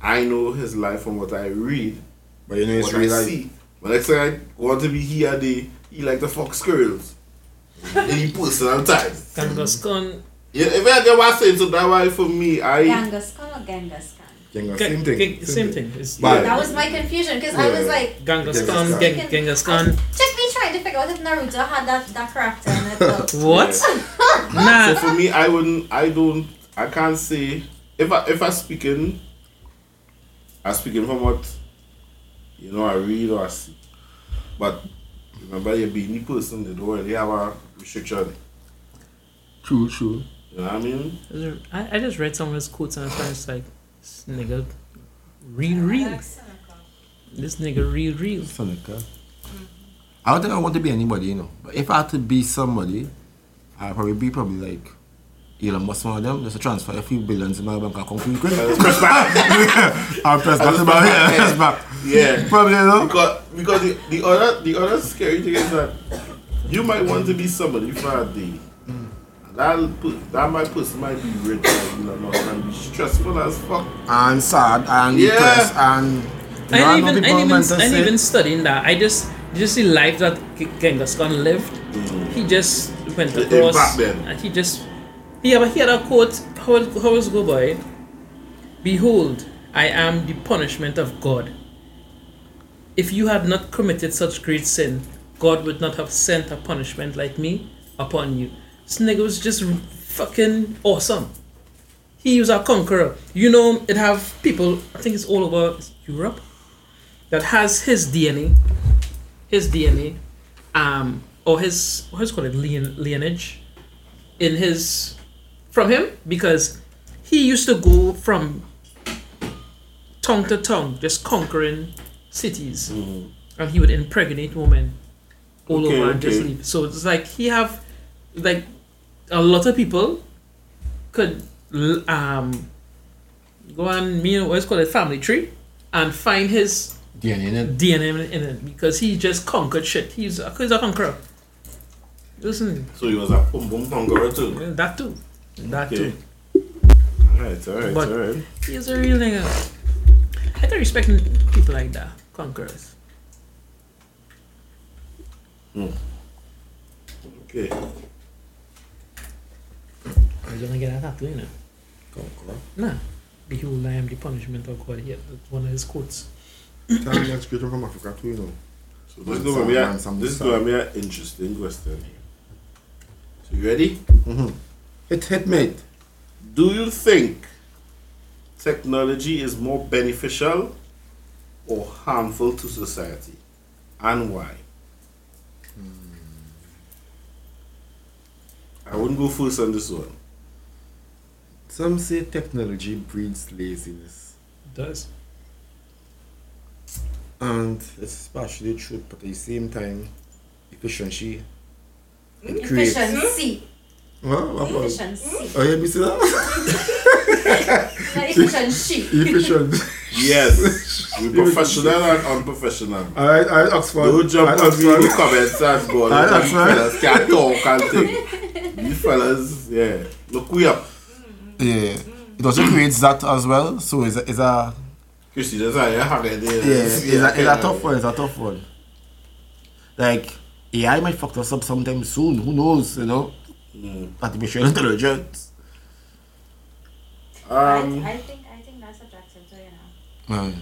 I know his life from what I read, But you know, it's what I real life. see. But next time I want to be here, they he like the fox squirrels. he personal ties. Genghis Khan. Yeah, if I get what I'm saying, so that why for me, I Genghis Khan or Genghis Khan? Genghis, Ge- same thing. ge- Same thing. It's, But- That was my confusion because I was like, Genghis Genghis Khan. Khan. Gen- Genghis Khan. took me trying to figure out if Naruto had that, that character in it. but- What? so for me, I wouldn't, I don't, I can't say if I if I speaking, I speaking from what you know I read or I see. But remember, you're being the person that don't really have a restriction. True, true. You know what I mean? I, I just read some of his quotes and it's just like, this nigga, real, real. Like This nigga, real, real. Seneca. I don't think I want to be anybody, you know. But if I had to be somebody, I'd probably be probably like Elon Musk, one of them. Just to transfer a few billions in my bank account quick, quick. Press back. I'll press just back. back. Yeah, press back. Yeah. Probably, you know. Because because the, the other the other scary thing is that you might want to be somebody for a day. And That'll put that might person might be rich like Elon Musk and be stressful as fuck. And sad and Yeah. depressed and. I You know, ain't even, people I ain't even, meant to I ain't say- even studying that. I just, just the life that G- Genghis Khan lived. He just went The across. impact. And he just, he, had- he had a quote. How it- how was it go by? Behold, I am the punishment of God. If you had not committed such great sin, God would not have sent a punishment like me upon you. This nigga was just fucking awesome. He was a conqueror. You know, it have people. I think it's all over Europe that has his DNA, his DNA, um, or his what's called it lineage, in his from him because he used to go from tongue to tongue, just conquering cities, and he would impregnate women all Okay, over and just leave. So it's like he have like a lot of people could um go and you know what's called a family tree and find his DNA in it. DNA in, in it because he just conquered shit. He's a, he's a conqueror. Listen, So he was a boom boom conqueror too. well, that too, that Okay. too. Alright, alright, But- alright. He's a real nigga. I can respect people like that, conquerors. Okay. I'm gonna get a tattoo, you know. Go Conqueror. Nah, behold, I am the punishment of God. Yeah, that's one of his quotes. Tell me that's great from Africa too, you know. So this is Man, gonna be some- a, this is stuff. gonna be an interesting question. So you ready? Mm-hmm. Hit, hit, mate. Do you think technology is more beneficial or harmful to society? And why? I wouldn't go first on this one. Some say technology breeds laziness. It does. And it's partially true, but at the same time, efficiency. Hmm? It creates. Efficiency. What? What was? Efficiency. Oh, yeah, me see that? Not efficiency. Yes. We professional and unprofessional. Alright, alright, Oxford. Don't jump Alright, on me in the Oxford. comments and go on. Alright, These Oxford. fellas can't talk and thing. These fellas, yeah. Look we up. Yeah. It also creates that as well. So it's a, it's a Chrissy, that's how you have it there. yeah, it's a, it's a tough one. It's a tough one. Like AI might fuck us up sometime soon. Who knows? You know, Mm. artificial intelligence. Um, I, I think I think that's attractive too, you know. Right.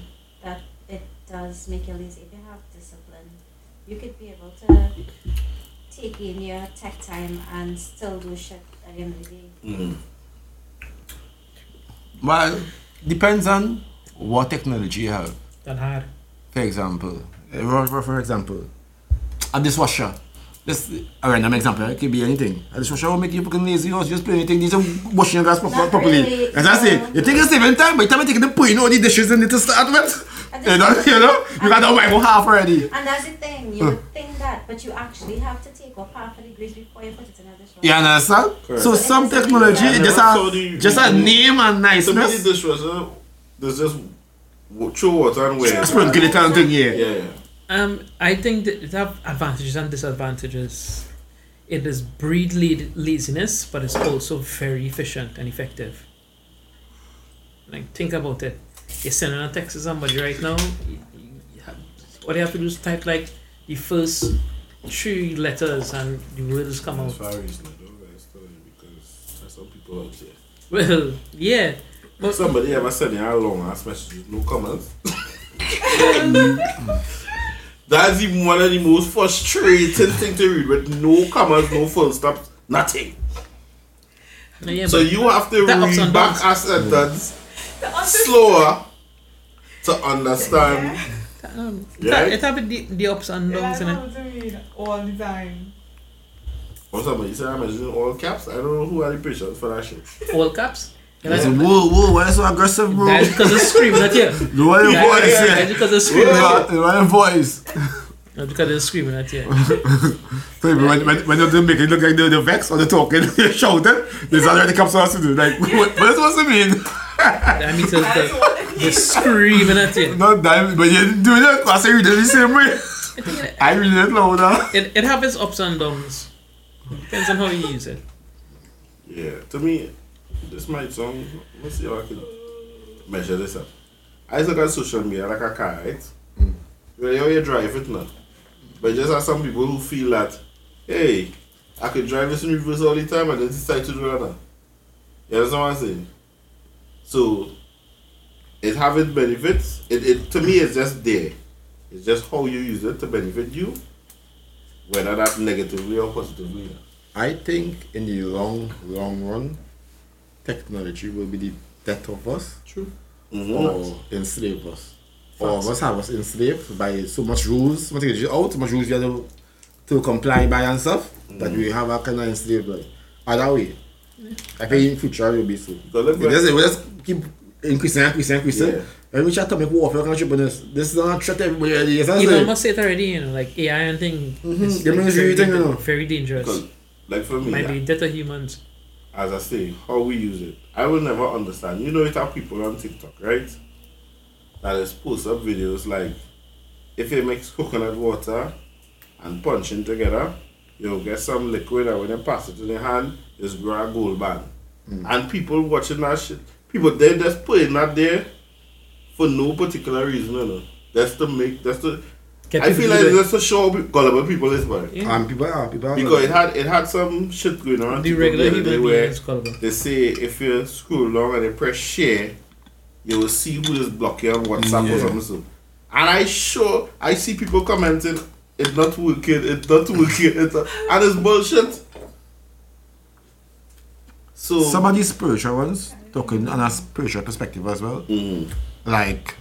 That it does make you lazy. If you have discipline, you could be able to take in your tech time and still do shit at the end of the day. mm. Well, depends on what technology you have. That hard. For example, for, for- for example, a dishwasher. This a random example. It could be anything. A dishwasher will make you fucking lazy. Or just play anything. These are washing your glass properly. really, As I say, you think it's saving time. By the time you take the point, all the dishes in it to start with. And You know, this- you know, you got to wipe out half already. And that's the thing, you would think that, but you actually have to take off half of the grease before you put it in a dishwasher. You understand? Correct. So some technology Yeah. just So a do you- just a name and To me, niceness. the dishwasher, there's just w- throw water and wear. Sprinkle it and thing, yeah. Yeah. Um, I think that it have advantages and disadvantages. It is does breed la- laziness, but it's also very efficient and effective. Like think about it. You're sending a text to somebody right now. You, you have, what you have to do is type like the first three letters, and the words come As out. far as like, that's story because there's some people out there. Well, yeah, but Somebody ever sent you a long ass message with no comments? That's even one of the most frustrating things to read with no commas, no full stops, nothing. no, yeah, so you have to read back downs. a sentence slower to understand. um, Yeah. it have the, the ups and Yeah, downs I in it. know what you mean all the time. Or somebody said I'm using all caps. I don't know who are the patients for that shit. All caps. You I said, whoa, whoa, why you so aggressive, bro? That's because it's screaming at you. The way your That's voice, that's yeah. because it's screaming at The way your voice. That's because it's screaming at you. So when, when, when you make it look like the, the vex or the talking, you're shouting, there's already comes to us to do. Like, what, what is supposed to mean? That means it's That's the, what the screaming at you. Not that, but you didn't do it. I say you did it the same way. I think it, I read it louder. it, it have its ups and downs. Depends on how you use it. Yeah, to me, this might sound. Let's see how I can measure this up. I look at social media like a car, right? Mm. Well, you you drive it now. But just have some people who feel that, hey, I could drive this in reverse all the time and then decide to do that now. You understand what I'm saying? So, it have its benefits. It, it To me, it's just there. It's just how you use it to benefit you, whether that's negatively or positively. I think in the long, long run, technology will be the death of us True. Mm-hmm. or enslave us. Or us have us enslaved by so much rules, so much technology out, so much rules we have to, to comply by and stuff, that we have a kind of enslaved life. Either way, I think in future it will be so. So look We like- just, we just keep increasing, increasing, increasing. Yeah. And we try to make warfare can ship this. This is not threat to everybody. Yes, I You say. almost say it already, you know, like AI and thing. Mm-hmm. It's They like very, everything, you know. very dangerous. Like for me, Might be death of humans. as I say, how we use it, I will never understand. You know, it have people on TikTok, right? That is post up videos like if you mix coconut water and punching together, you'll get some liquid, and when you pass it in your hand, it's grow a gold band. Mm. And people watching that shit, people they just putting that there for no particular reason, you know. That's to make, that's to. Get I feel like do that's to show pe- gullible people is bad. Yeah. And people are, people are. Because it had it had some shit going on. the TikTok regular the other where being is gullible. They say if you scroll along and you press share, you will see who is blocking on WhatsApp or something. So. And I sure I see people commenting, it's not working, it's not working, it's not, and it's bullshit. So Some of these spiritual ones, talking on a spiritual perspective as well, Mhm. like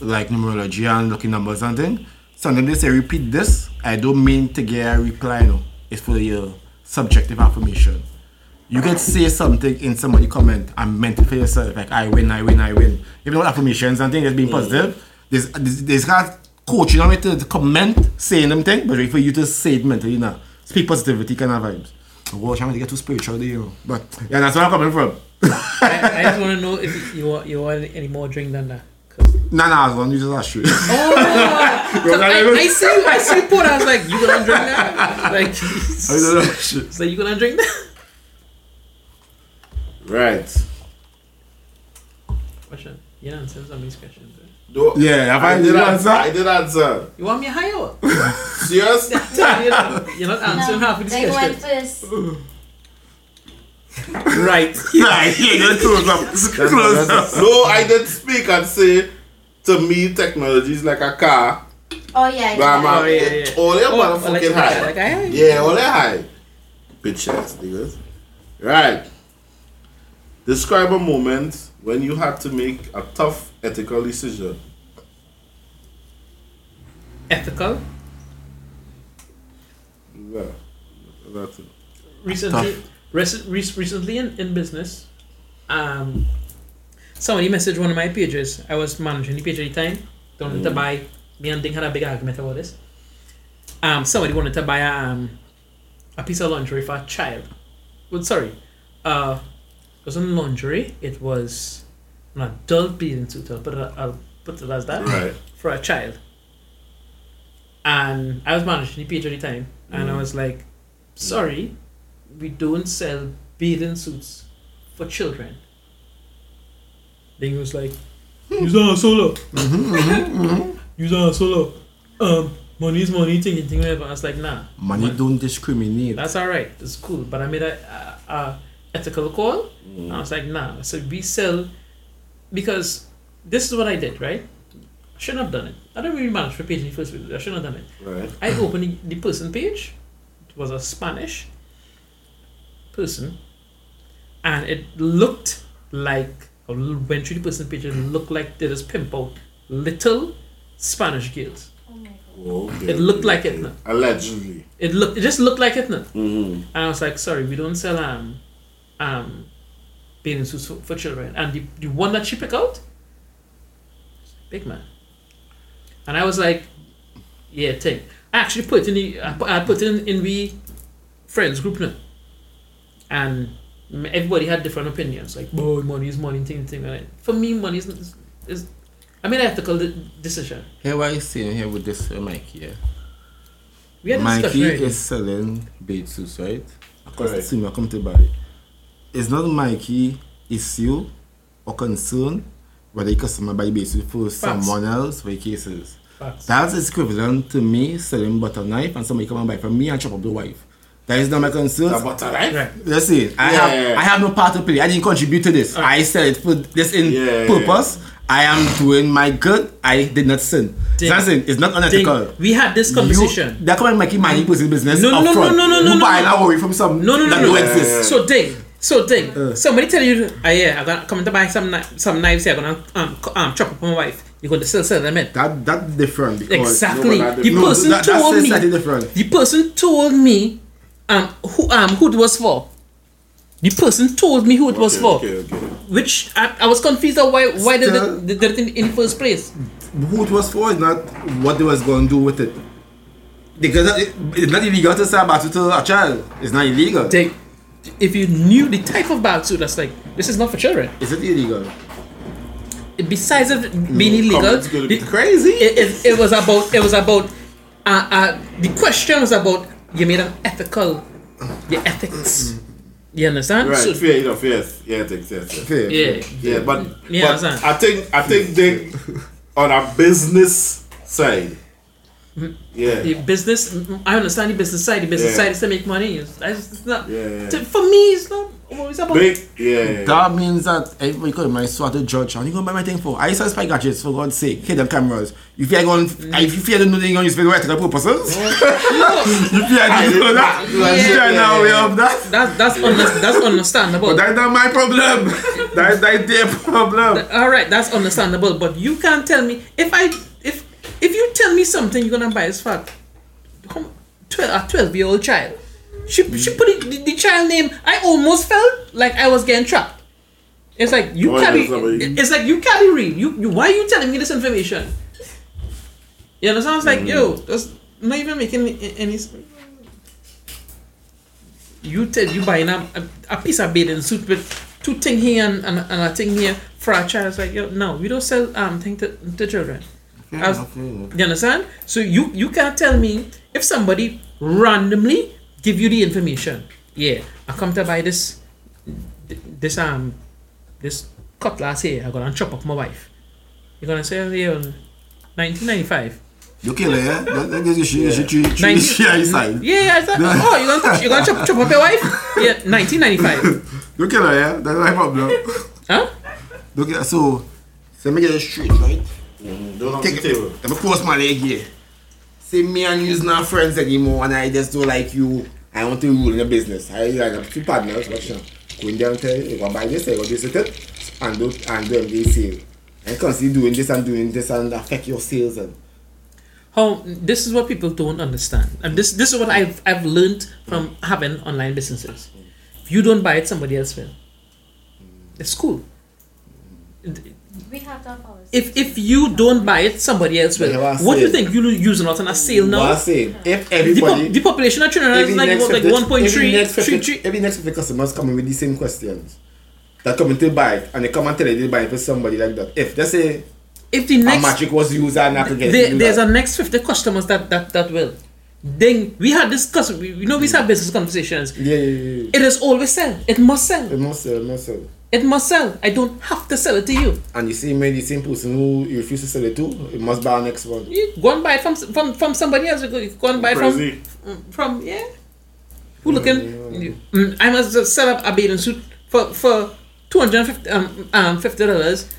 like numerology and looking numbers and thing. Sometimes they say repeat this. I don't mean to get a reply no. It's for your subjective affirmation. You can say something in somebody comment and meant it for yourself, like I win, I win, I win. Even though affirmations and things being positive, there's there's, there's kind of coaching on it to, comment saying them thing, but for you to say it mentally, you know. Speak positivity kind of vibes. Oh, I'm gonna get too spiritual there, you know. But yeah, that's where I'm coming from. I, I just want to know if you want you want any more drink than that. 'Cause Nah, nah, I was gonna use that shit. Oh, I, I see you. I see you pour. I was like, you gonna drink that? Like, I use that shit. it's you gonna drink that? Right. Question. You didn't answer somebody's question. bro. Do- Yeah, have I I did did answer. answer? I did answer. You want me higher? Serious? you're, not, you're not answering half of this They went question. first. Right. right. yeah, close up. Close up. no, I did speak and say to me technology is like a car. Oh yeah, But I'm yeah. a- Oh, yeah, yeah. All that Oh, motherfucking high. like I- yeah, all they high. Bitch ass niggas. Right. Describe a moment when you had to make a tough ethical decision. Ethical. Yeah. That's it. recently Tough. Rec- rec- recently in, in business um somebody messaged one of my pages. I was managing the page at the time. Don't wanted to buy me and Ding had a big argument about this. Um somebody wanted to buy a, um a piece of lingerie for a child. Well sorry uh it wasn't lingerie it was an adult bathing suit I'll put it, I'll put it as that Right. for a child. And I was managing the page at the time, and I was like, sorry, we don't sell bathing suits for children. Then he was like, hmm. use a solo. Mm-hmm, mm-hmm, mm-hmm. Use a solo. Um, money is money, thing, thing, whatever. I was like, nah. Money don't discriminate. That's all right. It's cool. But I made a, a, a ethical call. And I was like, nah. So we sell because this is what I did, right? I shouldn't have done it. I don't really manage for page in the first place. I shouldn't have done it. Right. I opened the, the person page. It was a Spanish person, and it looked like through the person page. It looked like they just pimp out little Spanish girls. Oh my god. Okay. It looked like it. Allegedly. It looked. It just looked like it. Mm-hmm. And I was like, sorry, we don't sell um um bathing suits for, for children. And the, the one that she picked out, big man. And I was like, yeah, take. I actually put in the I put, I put in in the friends group now. And everybody had different opinions. Like, oh, money is money, thing, thing. Like, for me, money is, is, is I made an ethical de- decision. Here what I saying here with this uh, Mikey, yeah. We had a Mikey discussion. already. is selling bathing suits, right? Because Correct. soon come to buy. It's not Mikey issue or concern whether the customer buy bathing suit for someone else for the cases. Facts. That is equivalent to me selling butter knife and somebody come and buy from me and chop up the wife. That is not my concern. The butter knife? Right. Listen, I Yeah. have I have no part to play. I didn't contribute to this. I said it for this in Yeah. purpose. I am doing my good. I did not sin. Ding. That's it. It's not Thing, unethical. we had this conversation. You, they're coming making money personal business No, no, up no, front. no, no, no, you no, buy no. and worry from some No, no, no, that no. don't exist. So ding, so ding. Uh. Somebody tell you, ah yeah, I'm gonna come to buy some kni- some knives here. I'm gonna um, co- um chop up my wife. You're going to still sell them in. That that's different because Exactly. No, but that- the no, person that, told that's me. slightly different. The person told me, um, who um who it was for. The person told me who it was for, Okay, okay. which I, I was confused of why why did Still- it, did it in, in the first place. Who it was for is not what they was going to do with it. Because it- it's not illegal to sell back to a child. It's not illegal. They, if you knew the type of suit, that's like this is not for children. Is it illegal? Besides it being illegal, gonna be the- crazy. it, it, it was about it was about uh, uh, the question was about you made an ethical your ethics you understand Right, so fair enough, yes. Yeah, yes, yes, yes. Fair. yeah Yeah, but, Yeah, but understand. I think I think they on a business side. Mm-hmm. Yeah. the business I understand the business side the business Yeah. side is to make money it's, it's it's not Yeah, yeah. to- for me it's not always about Big yeah. That means that everybody could my swat to judge. And you gonna buy my thing for? I sell spy gadgets for God's sake. Hidden cameras. If you fear going? Mm. If you fear the new thing, you use for ethical purposes. you fear I to do did- that? You fear now we have that. that's that's under, that's understandable But that's not my problem. that's that's their problem. all right that's understandable but you can't tell me if I if if you tell me something you're gonna buy as fact 12 a 12 year old child she, she put it, the, the child name I almost felt like I was getting trapped it's like you Oh, carry it's like you carry real you, you why are you telling me this information you understand sounds like yo that's not even making any you tell you buying a, a, a piece of bathing suit with two thing here and, and, and a thing here for our child. It's like, yo, no, we don't sell um thing to, to children. Fair I was- enough, fair enough. You understand? So you you can't tell me if somebody randomly give you the information. Yeah, I come to buy this this um this cutlass here. I'm gonna chop up my wife. You're gonna say, yeah, 1995. You kill her, yeah? That, that gives you she, she, she, she, Ninety- she, she side. Yeah, I thought, oh, you're gonna you're gonna chop, chop up your wife? Yeah, 1995. You kill her, yeah? That's my problem. Huh? Look at so. So let me get it straight, right? Don't on Take the table. Let me cross my leg here. See, me and you's not friends anymore, and I just don't like you. I want to rule the business. I like two partners, in there and tell you, go buy this, you go with it, and do and do MD sale. And constantly doing this and doing this and affect your sales and How this is what people don't understand, and this this is what I've I've learned from having online businesses. If you don't buy it, somebody else will. It's cool. We have that policy. If if you don't buy it, somebody else will. But What do you think? You using out on a sale What I'm now? saying, if The, everybody po- the population of Trinidad is every like next about like 50 one point every next 50 every next 50 customers coming with the same questions. That come in to buy it and they come and tell you they buy it for somebody like that. If they say If the a next magic was used and I could get it, there, do there's that. a next fifty customers that that that will. Then we had this custom. We, you know we have business conversations. yeah, yeah, yeah, yeah. It is always sell. It must sell. It must sell, it must sell. It must sell. I don't have to sell it to you. And you see, way, the same person who you refuse to sell it to, it must buy our next one. You go and buy it from from from somebody else. You go, you go and buy it from from yeah. Who looking? Mm, I must just set up a bathing suit for for two hundred and fifty um, um fifty dollars,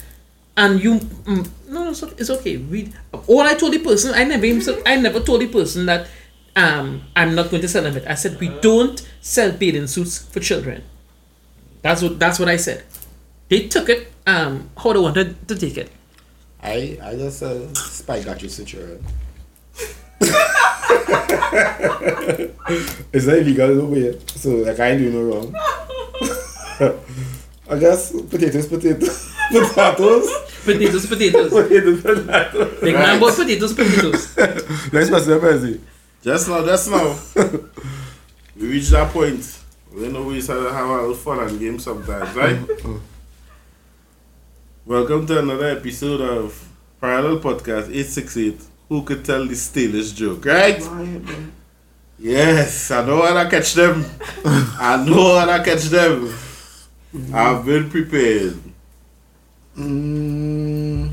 and you mm, no no it's okay, it's okay. We all I told the person I never even said- I never told the person that um I'm not going to sell them it. I said we don't sell bathing suits for children. That's what that's what I said. They took it um how they wanted to take it. I I just uh, spy got you situation. it's not illegal no way, so like I ain't doing no wrong. I guess potatoes, potatoes, potatoes, Potatoes, potatoes. potatoes, potatoes. Big man boy potatoes, potatoes. Let's pass the Percy. Just now, just now. we reached that point. We know we used to have a fun and games sometimes, right? Welcome to another episode of Parallel Podcast 868. Who could tell the stalish joke, right? Yes, I know how to catch them. I know how to catch them. I've been prepared. Mm,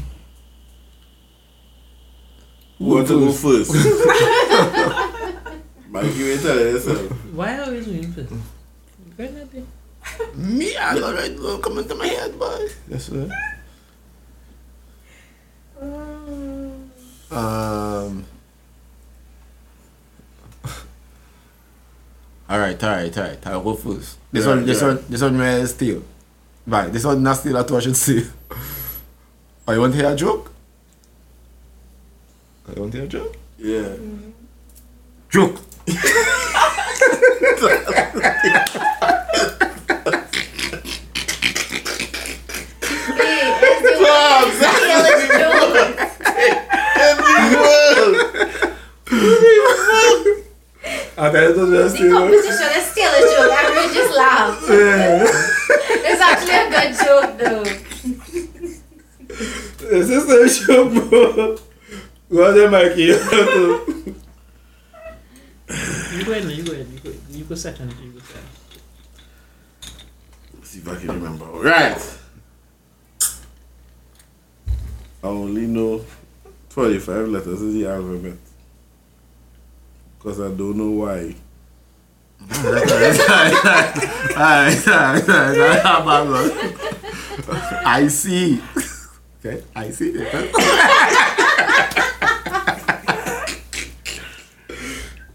Who want to go first? Mike, you ain't telling yourself. Why are we doing this? girl nothing. Me, I got right girl coming to my head, boy. That's it. Um. um alright, alright, alright. I'll go first. This yeah, one, this yeah. one, this one, may steal. Right, this one not steal at all. I should say. Oh, you want to hear a joke? Oh, you want to hear a joke? Yeah. Mm -hmm. Joke. do it. Okay, let's do it. I tell you to just The competition is still a joke. Everyone just laugh. it's actually a good joke though. This is a joke, bro. Go ahead, Mikey. You go ahead, man. You go ahead. You go, you go second. You go second. see if I can remember. All right. I only know 25 letters in the alphabet. Because I don't know why. I see. Okay, I see.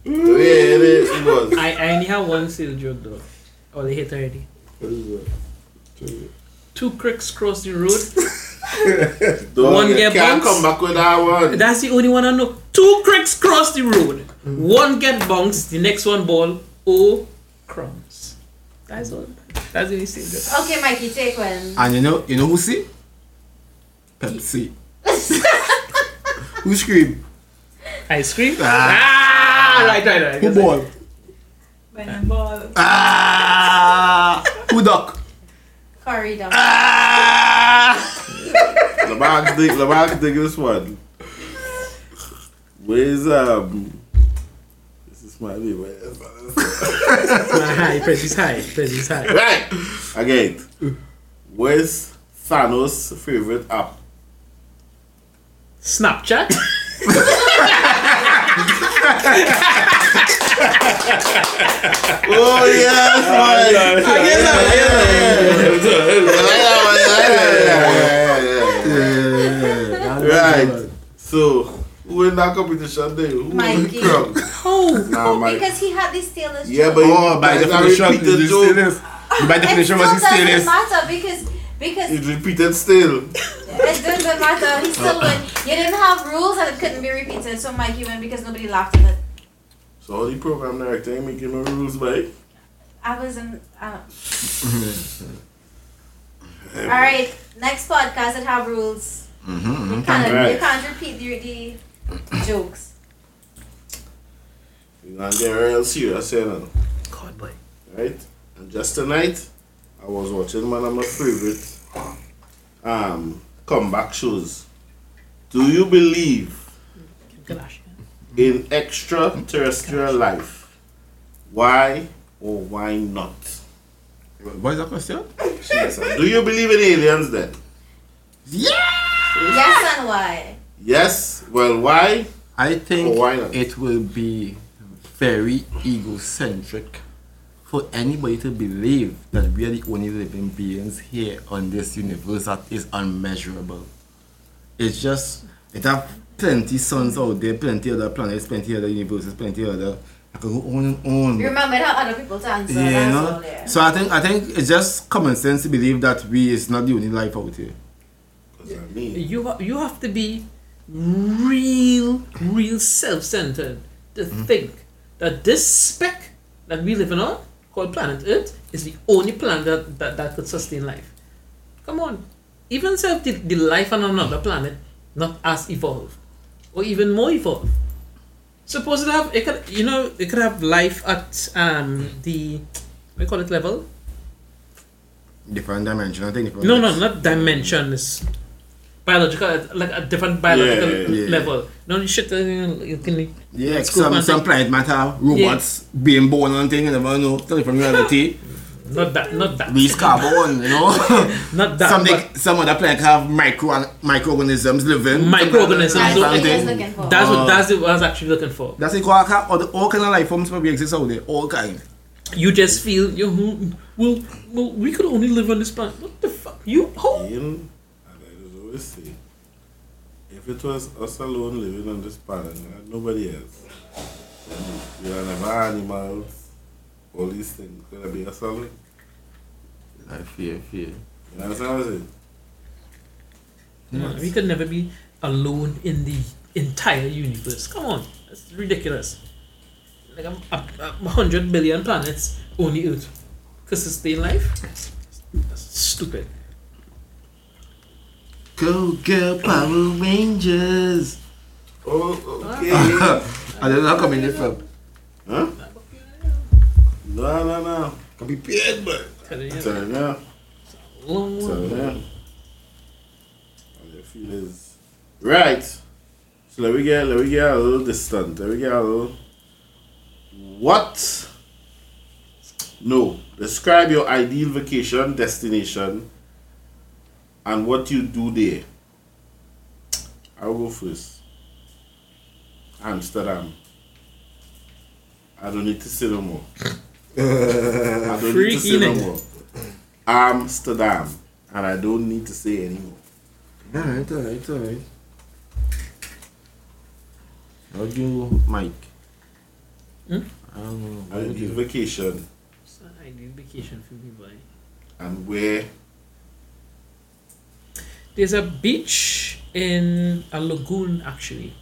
Yeah, it is. It was. I, I only have one sale joke though. Oh, they hit already. Two Crix cross the road. Don't One you get can't bounced. come back with that one. That's the only one I know. Two Crix cross the road. One get bounced, the next one ball. Oh, crumbs. That's all. That's the only sale joke. Okay, Mikey, take one. And you know, you know who see? Pepsi. who scream? Ice cream. Ah, right, right, right. Who ball? When I'm ball. Ah, who duck? Corridor. The box dig, the box dig this one. Where's um? This is my name. Man, high, pressure's high, pressure's high. Right. Again. Where's Thanos' favorite app? Snapchat. Oh yes, man. I guess I- Right. So, who in that competition there? Who Mikey. Crunk? Oh, Nah, Mike. because he had the Steelers. Yeah, joke. but Oh, by that's a definition, repeated it's joke. Steelers. By it definition, still was it doesn't Steelers? matter because because It's repeated still. it doesn't matter. He still win. You didn't have rules and it couldn't be repeated, so Mikey win because nobody laughed at it. So all the program director ain't making no rules, mate. I was in. Uh, all right, next podcast it have rules. Mm-hmm. You can't you can't repeat the, the jokes. You gonna get real serious, you know. God, boy. right? And just tonight, I was watching one of my favorite um, comeback shows. Do you believe in extraterrestrial life? Why or why not? What is that question? Do you believe in aliens then? Yes and why? Yes. Well, why? I think why it will be very egocentric for anybody to believe that we are the only living beings here on this universe that is unmeasurable. It's just it have plenty suns out there, plenty other planets, plenty other universes, plenty other. I can go on and on. You remember it had other people to answer. Yeah, that's no? all there. So I think I think it's just common sense to believe that we is not the only life out here. 'Cause I mean, You ha- you have to be real, real self-centered to mm-hmm. think that this speck that we live on, called planet Earth, is the only planet that, that, that could sustain life. Come on, even self the, the life on another planet not as evolved, or even more evolved. Suppose it have it could you know it could have life at um the what do call it level Different dimension, I think. No, no, not dimensions. Biological, like a different biological Yeah, yeah, yeah. level. No shit. uh, You can. Yeah, some some thing. planet might have robots being born and thing, you never know. Tell from reality. Not that. Not that. Release carbon, you know. Not that. some they, some other planet have micro microorganisms living. Microorganisms, That's so- what he Something. was looking for. that's Uh, what that's what I was actually looking for. That's it. All, kind- all, the- all kind of life forms probably exist out there. All kind. You just feel you. Well, well, we could only live on this planet. What the fuck? You? How? Ian, and I just always say, if it was us alone living on this planet and nobody else, we are never animals, all these things, could it be us alone? I fear, fear. You understand what I'm saying? Man, we could never be alone in the entire universe. Come on, that's ridiculous. Like a, a, a hundred billion planets, only Earth could sustain life. That's stupid. Go girl Power Rangers. Oh, okay. I don't know how come in this from. huh? No, no, no. Can be paid, but. Tell you, Tell you now. long Tell you one. now. How you feel is right. So let me get let me get a little distant. Let me get a little. What? No. Describe your ideal vacation destination and what you do there. I'll go first. Amsterdam. I don't need to say no more. I don't need to say no more. Amsterdam. And I don't need to say anymore. Alright, alright, alright. How do you, Mike? Hmm? I don't know. How would Ideal you? vacation It's an ideal vacation for me, boy. and where There's a beach in a lagoon actually.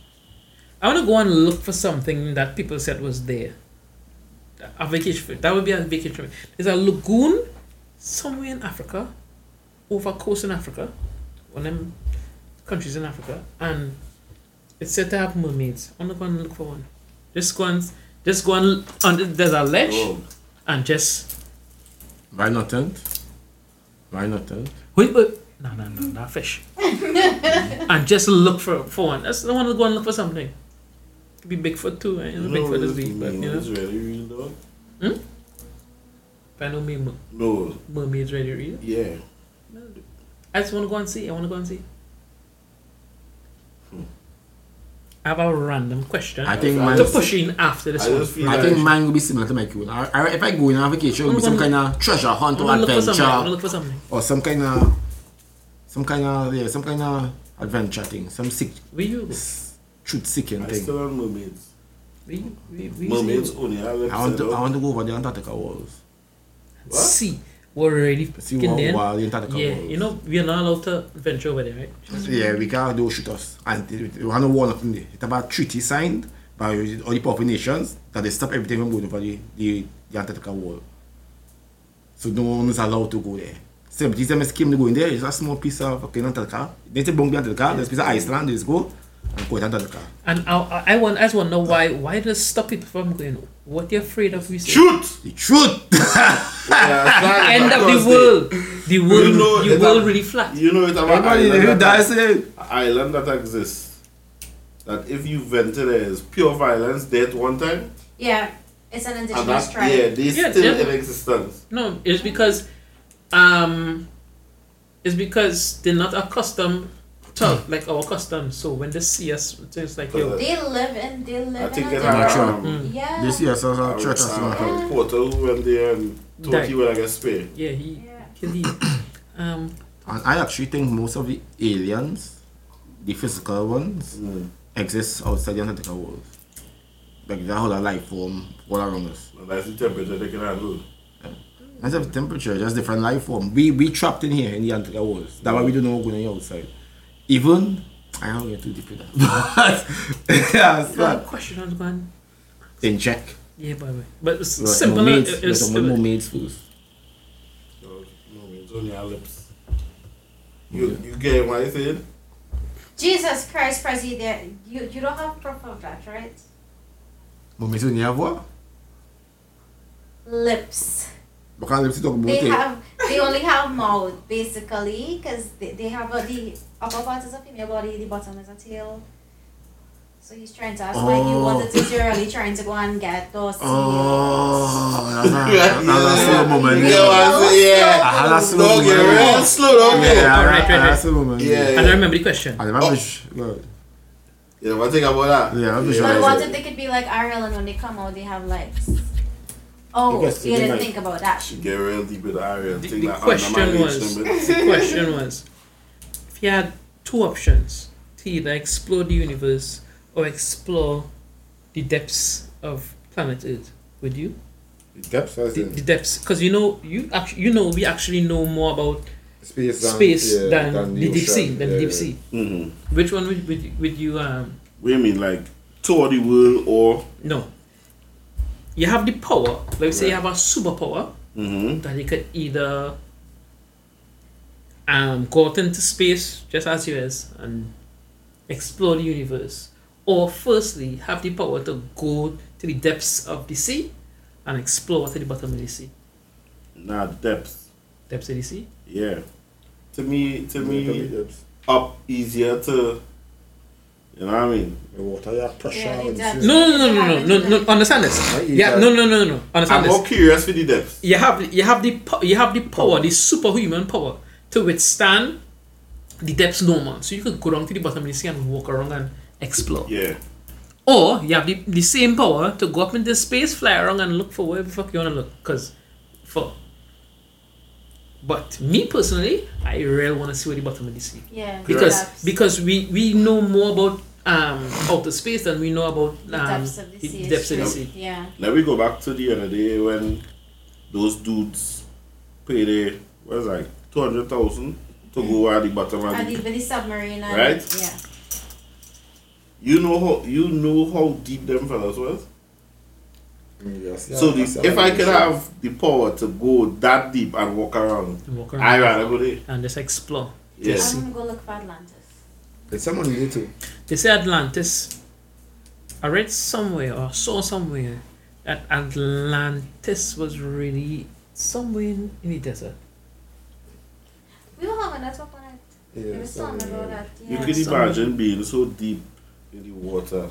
I want to go and look for something that people said was there. A vacation that would be a vacation. There's a lagoon somewhere in Africa, over coast in Africa, one of them countries in Africa, and it's said to have mermaids. I want to go and look for one. Just go and just go and on. There's a ledge and just Why not tent? Why not? Huh? Wait, wait. No, no, no, not fish. and just look for for one. That's the one to go and look for something. Could be Bigfoot too. Eh? You know, Bigfoot is it's, big, but you know. it's really real, dog. If I know me, mer- No, mermaids really real. yeah. I just want to go and see. I want to go and see. Hmm. I have a random question I think mine. to just- push in after this I one. feel I like think mine will be similar to my own. I, I, if I go on a vacation, it will be some mm-hmm. kind of treasure hunt or want to look for something. I want to adventure, look for something. or some kind of, some kind of yeah, some kind of adventure thing, some sick, Where you truth seeking thing. I thing. still on mermaids. Where you, where, where Mermaids only have lips. I want to, know? I want to go over the Antarctica walls. What? See, we're already See fucking what, there. what the Antarctica Yeah, walls. you know, we are not allowed to venture over there, right? Yeah, we can't do shoot us. And we they want to warn up in there. It's about treaty signed by all the powerful nations that they stop everything from going over the, the, the Antarctica wall. So no one is allowed to go there. So but these them scheme to go in there, it's a small piece of fucking Antarctica. They say bung the Antarctica, there's piece of Iceland, they just go and go to Antarctica. And I, I, I want, I just want to know why, why does stop it from going? What they're afraid of? We say? Shoot! The truth! Yeah, End of the world. The world, know the world a- really flat. You know it's about Everybody island who that, dies island that exists. That if you venture there is pure violence, death one time, Yeah, it's an and indigenous that tribe. yeah, they Yeah, still in existence. No, it's because, um, it's because they're not accustomed to like our customs. So when they see us, it's like yo, They live in, they live I in think a it Not had sure. um, Mm. Yeah. They see us as a a, church or a, something. a portal who went there and thought Die. he would get spared. yeah, he Yeah. killed you. Um, And I actually think most of the aliens, the physical ones, Mm. exist outside the Antarctica walls. Like that whole life form all around us. And that's the temperature they can handle. That's the temperature, just different life form. We we trapped in here in the Antarctica walls. That's why we don't know what's going on outside. Even I don't get too deep with that. But yeah, it's one not question on one. in check. Yeah, by the way, but it's Right, simple. mermaids, It's, let's it's, talk about mermaids first. So, no, it's only our lips. You, you get what I said? Jesus Christ, Preziam, you, you don't have proof of that, right? Mermaids only have what? Lips. Because let's talk about They it. have, they only have mouth, basically, because they, they have a, the upper part is a female body, the bottom is a tail. So he's trying to ask why you Oh. wanted to, you're really trying to go and get those Oh, that's a, that's a slow moment. You get what I say? Yeah. I had a slow Don't get moment. real slow, don't get Yeah, Alright, right, that's a moment. Yeah. and I remember the question. I remember which- good. You know what I think about that? Yeah, I'm just But Right. what if they could be like Ariel and when they come out they have legs? Oh, Yes, you didn't might. think about that. You get real deep with the area. The, Think the that question undermine was, reach them, the question was, if you had two options to either explore the universe or explore the depths of planet Earth, would you? Depths as The, in the depths, because you know, you actually, you know, we actually know more about space than, space yeah, than, the deep ocean. sea, than the Yeah, deep yeah. sea. Mm-hmm. Which one would, would, would you um? What do you mean, like tour the world or? No. You have the power. Let's say you have a superpower Mm-hmm. that you could either um, go out into space just as you is and explore the universe, or firstly have the power to go to the depths of the sea and explore to the bottom of the sea. Nah, the depths. Depths of the sea. Yeah. To me, to me, up easier to. You know what I mean? The water, yeah, pressure. Yeah, the and No, no, no, no, no, no, no. Understand this? Right, Yeah, no, no, no, no, no. Understand I'm this? more curious for the depths. you have you have the you have the power, the superhuman power to withstand the depths no man. So you could go down to the bottom of the sea and walk around and explore. Yeah. Or you have the, the same power to go up into space, fly around and look for wherever the fuck you wanna look. Cause for but me personally, I really wanna see where the bottom of the sea. Yeah. Because depths. because we, we know more about um outer space than we know about the um depths of the the sea. depths of the sea. Yeah. Let me go back to the other day when those dudes paid a what is it, like two hundred thousand to go at the bottom of And the the, the submarine and Right? yeah. You know how you know how deep them fellas was. Yes, so yeah, the, if I how could have the power to go that deep and walk around, Walk around I around rather go there. and just explore. Yes. I'm gonna go look for Atlantis. It's someone new too. They say Atlantis. I read somewhere or saw somewhere that Atlantis was really somewhere in, in the desert. song that's up on it. Yeah, There's a song so, about yeah. You can imagine being so deep in the water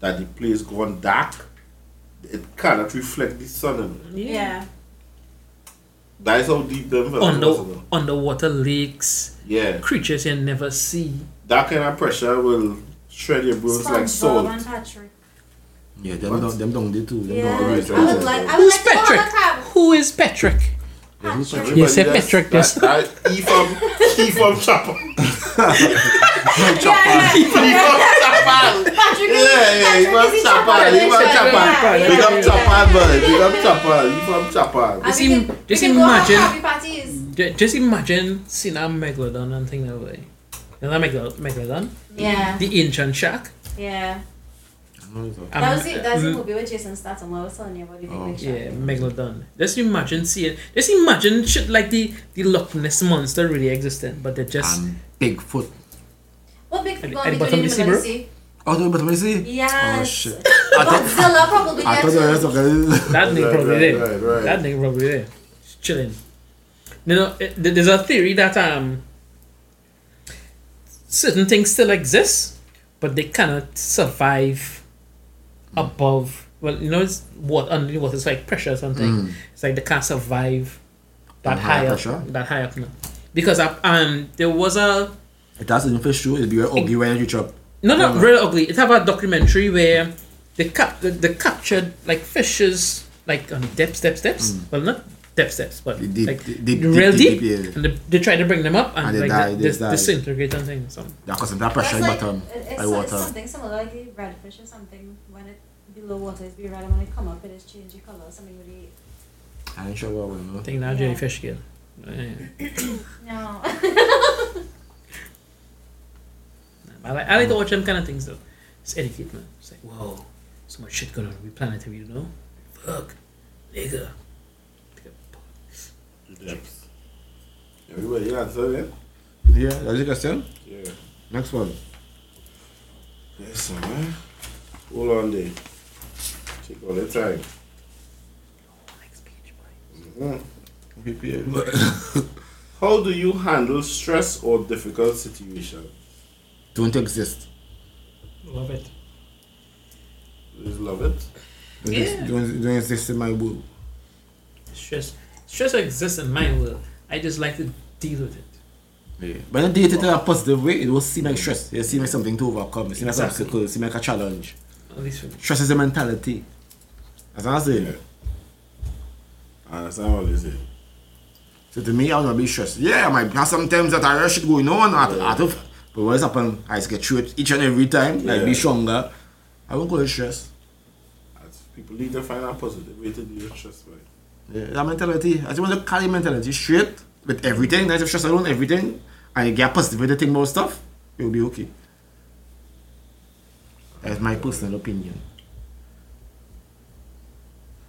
that the place gone dark. It cannot reflect the sun. in it. Yeah. That is how deep them fellas Under, was, you know. underwater lakes, Yeah, creatures you never see. That kind of pressure will shred your bones like SpongeBob salt. and Patrick. Yeah, them don't, them don't do too. Them Yeah. don't always I would like. I would Who's like to go on a Patrick? Who is Patrick? Yeah, who's Patrick. Patrick? Yes, Everybody yeah, just- Patrick, yes. that- He from he from Chopper. Yeah, yeah. He from Chopper. Patrick is. Yeah, yeah, he Patrick from is Chopper. He from Yeah, Chopper. Big up. Chopper, boy. Big up Chopper. He from Chopper. Just im- just we can go have imagine- happy parties. Ju- Just imagine seeing a megalodon and think that way. You know Megal- megalodon? Yeah. The ancient shark. Yeah. No, it's Um, That was it. That's the movie with Jason Statham. I was telling you about the big Oh. big. Yeah, megalodon. Just imagine seeing. Just imagine shit like the the Loch Ness monster really existing, but they're just And Bigfoot. What big At fish the- gonna at be the doing in bottom the of the middle of sea, sea? Oh, the bottom of the sea? Yes. Oh, shit. I thought, Godzilla probably I there thought the too. rest of it. that nigga Right, probably there. right, right. That nigga probably there, Just chilling. You know, it, there- there's a theory that um certain things still exist, but they cannot survive above. Well, you know, it's what under the water. It's like pressure or something. Mm. It's like they can't survive that high high up. That high up now. Because uh, um, there was a It has an fish too. It'll be very ugly when you chop. no, not Yeah. really ugly. It's about a documentary where they cap they, they captured like fishes like on depths, depths, depths. Well, not depths, depths, but deep, like deep, deep, real deep, deep. deep, yeah. And they, they try to bring them up and, And they like die, they, they dis- die. disintegrate and things. So Yeah, because that pressure like, bottom. it's, by water. it's something similar like the redfish or something. When it below water, it's be red, and when it come up, it is change the color. Something really. I ain't sure what we know. I think now Yeah. jellyfish kill. Yeah. No. I like, I like to watch them kind of things though. It's educate man. It's like whoa, so much shit going on. We planetary, you know? Fuck, nigga. The depths. Everybody answer, yeah? Yeah, that's the question. Yeah. Next one. Yes, sir, man. Hold on there. Take all the time. Next page, boy. Mhm. How do you handle stress or difficult situation? Don't exist. Love it. Just love it. Yeah. don't, don't exist in my world. Stress, stress exists in my world. I just like to deal with it. Yeah. But when you date it in a positive way, it will seem like stress. It seem like something to overcome. It seems like an Exactly. obstacle. It seems like a challenge. At least for me. Stress is a mentality. That's what I'm saying. Yeah. I understand what you say. So to me, I will not be stressed. Yeah, I might have sometimes that I shit going on out, out of. But what's happen, I just get through it each and every time. Like Yeah. be stronger. I won't go it stress. As People need to find a positive way to deal with stress, right? Yeah, that mentality. I just want to carry mentality straight with everything. That's stress alone, everything. And you get a positive way to think about stuff, you'll be okay. That's my personal opinion.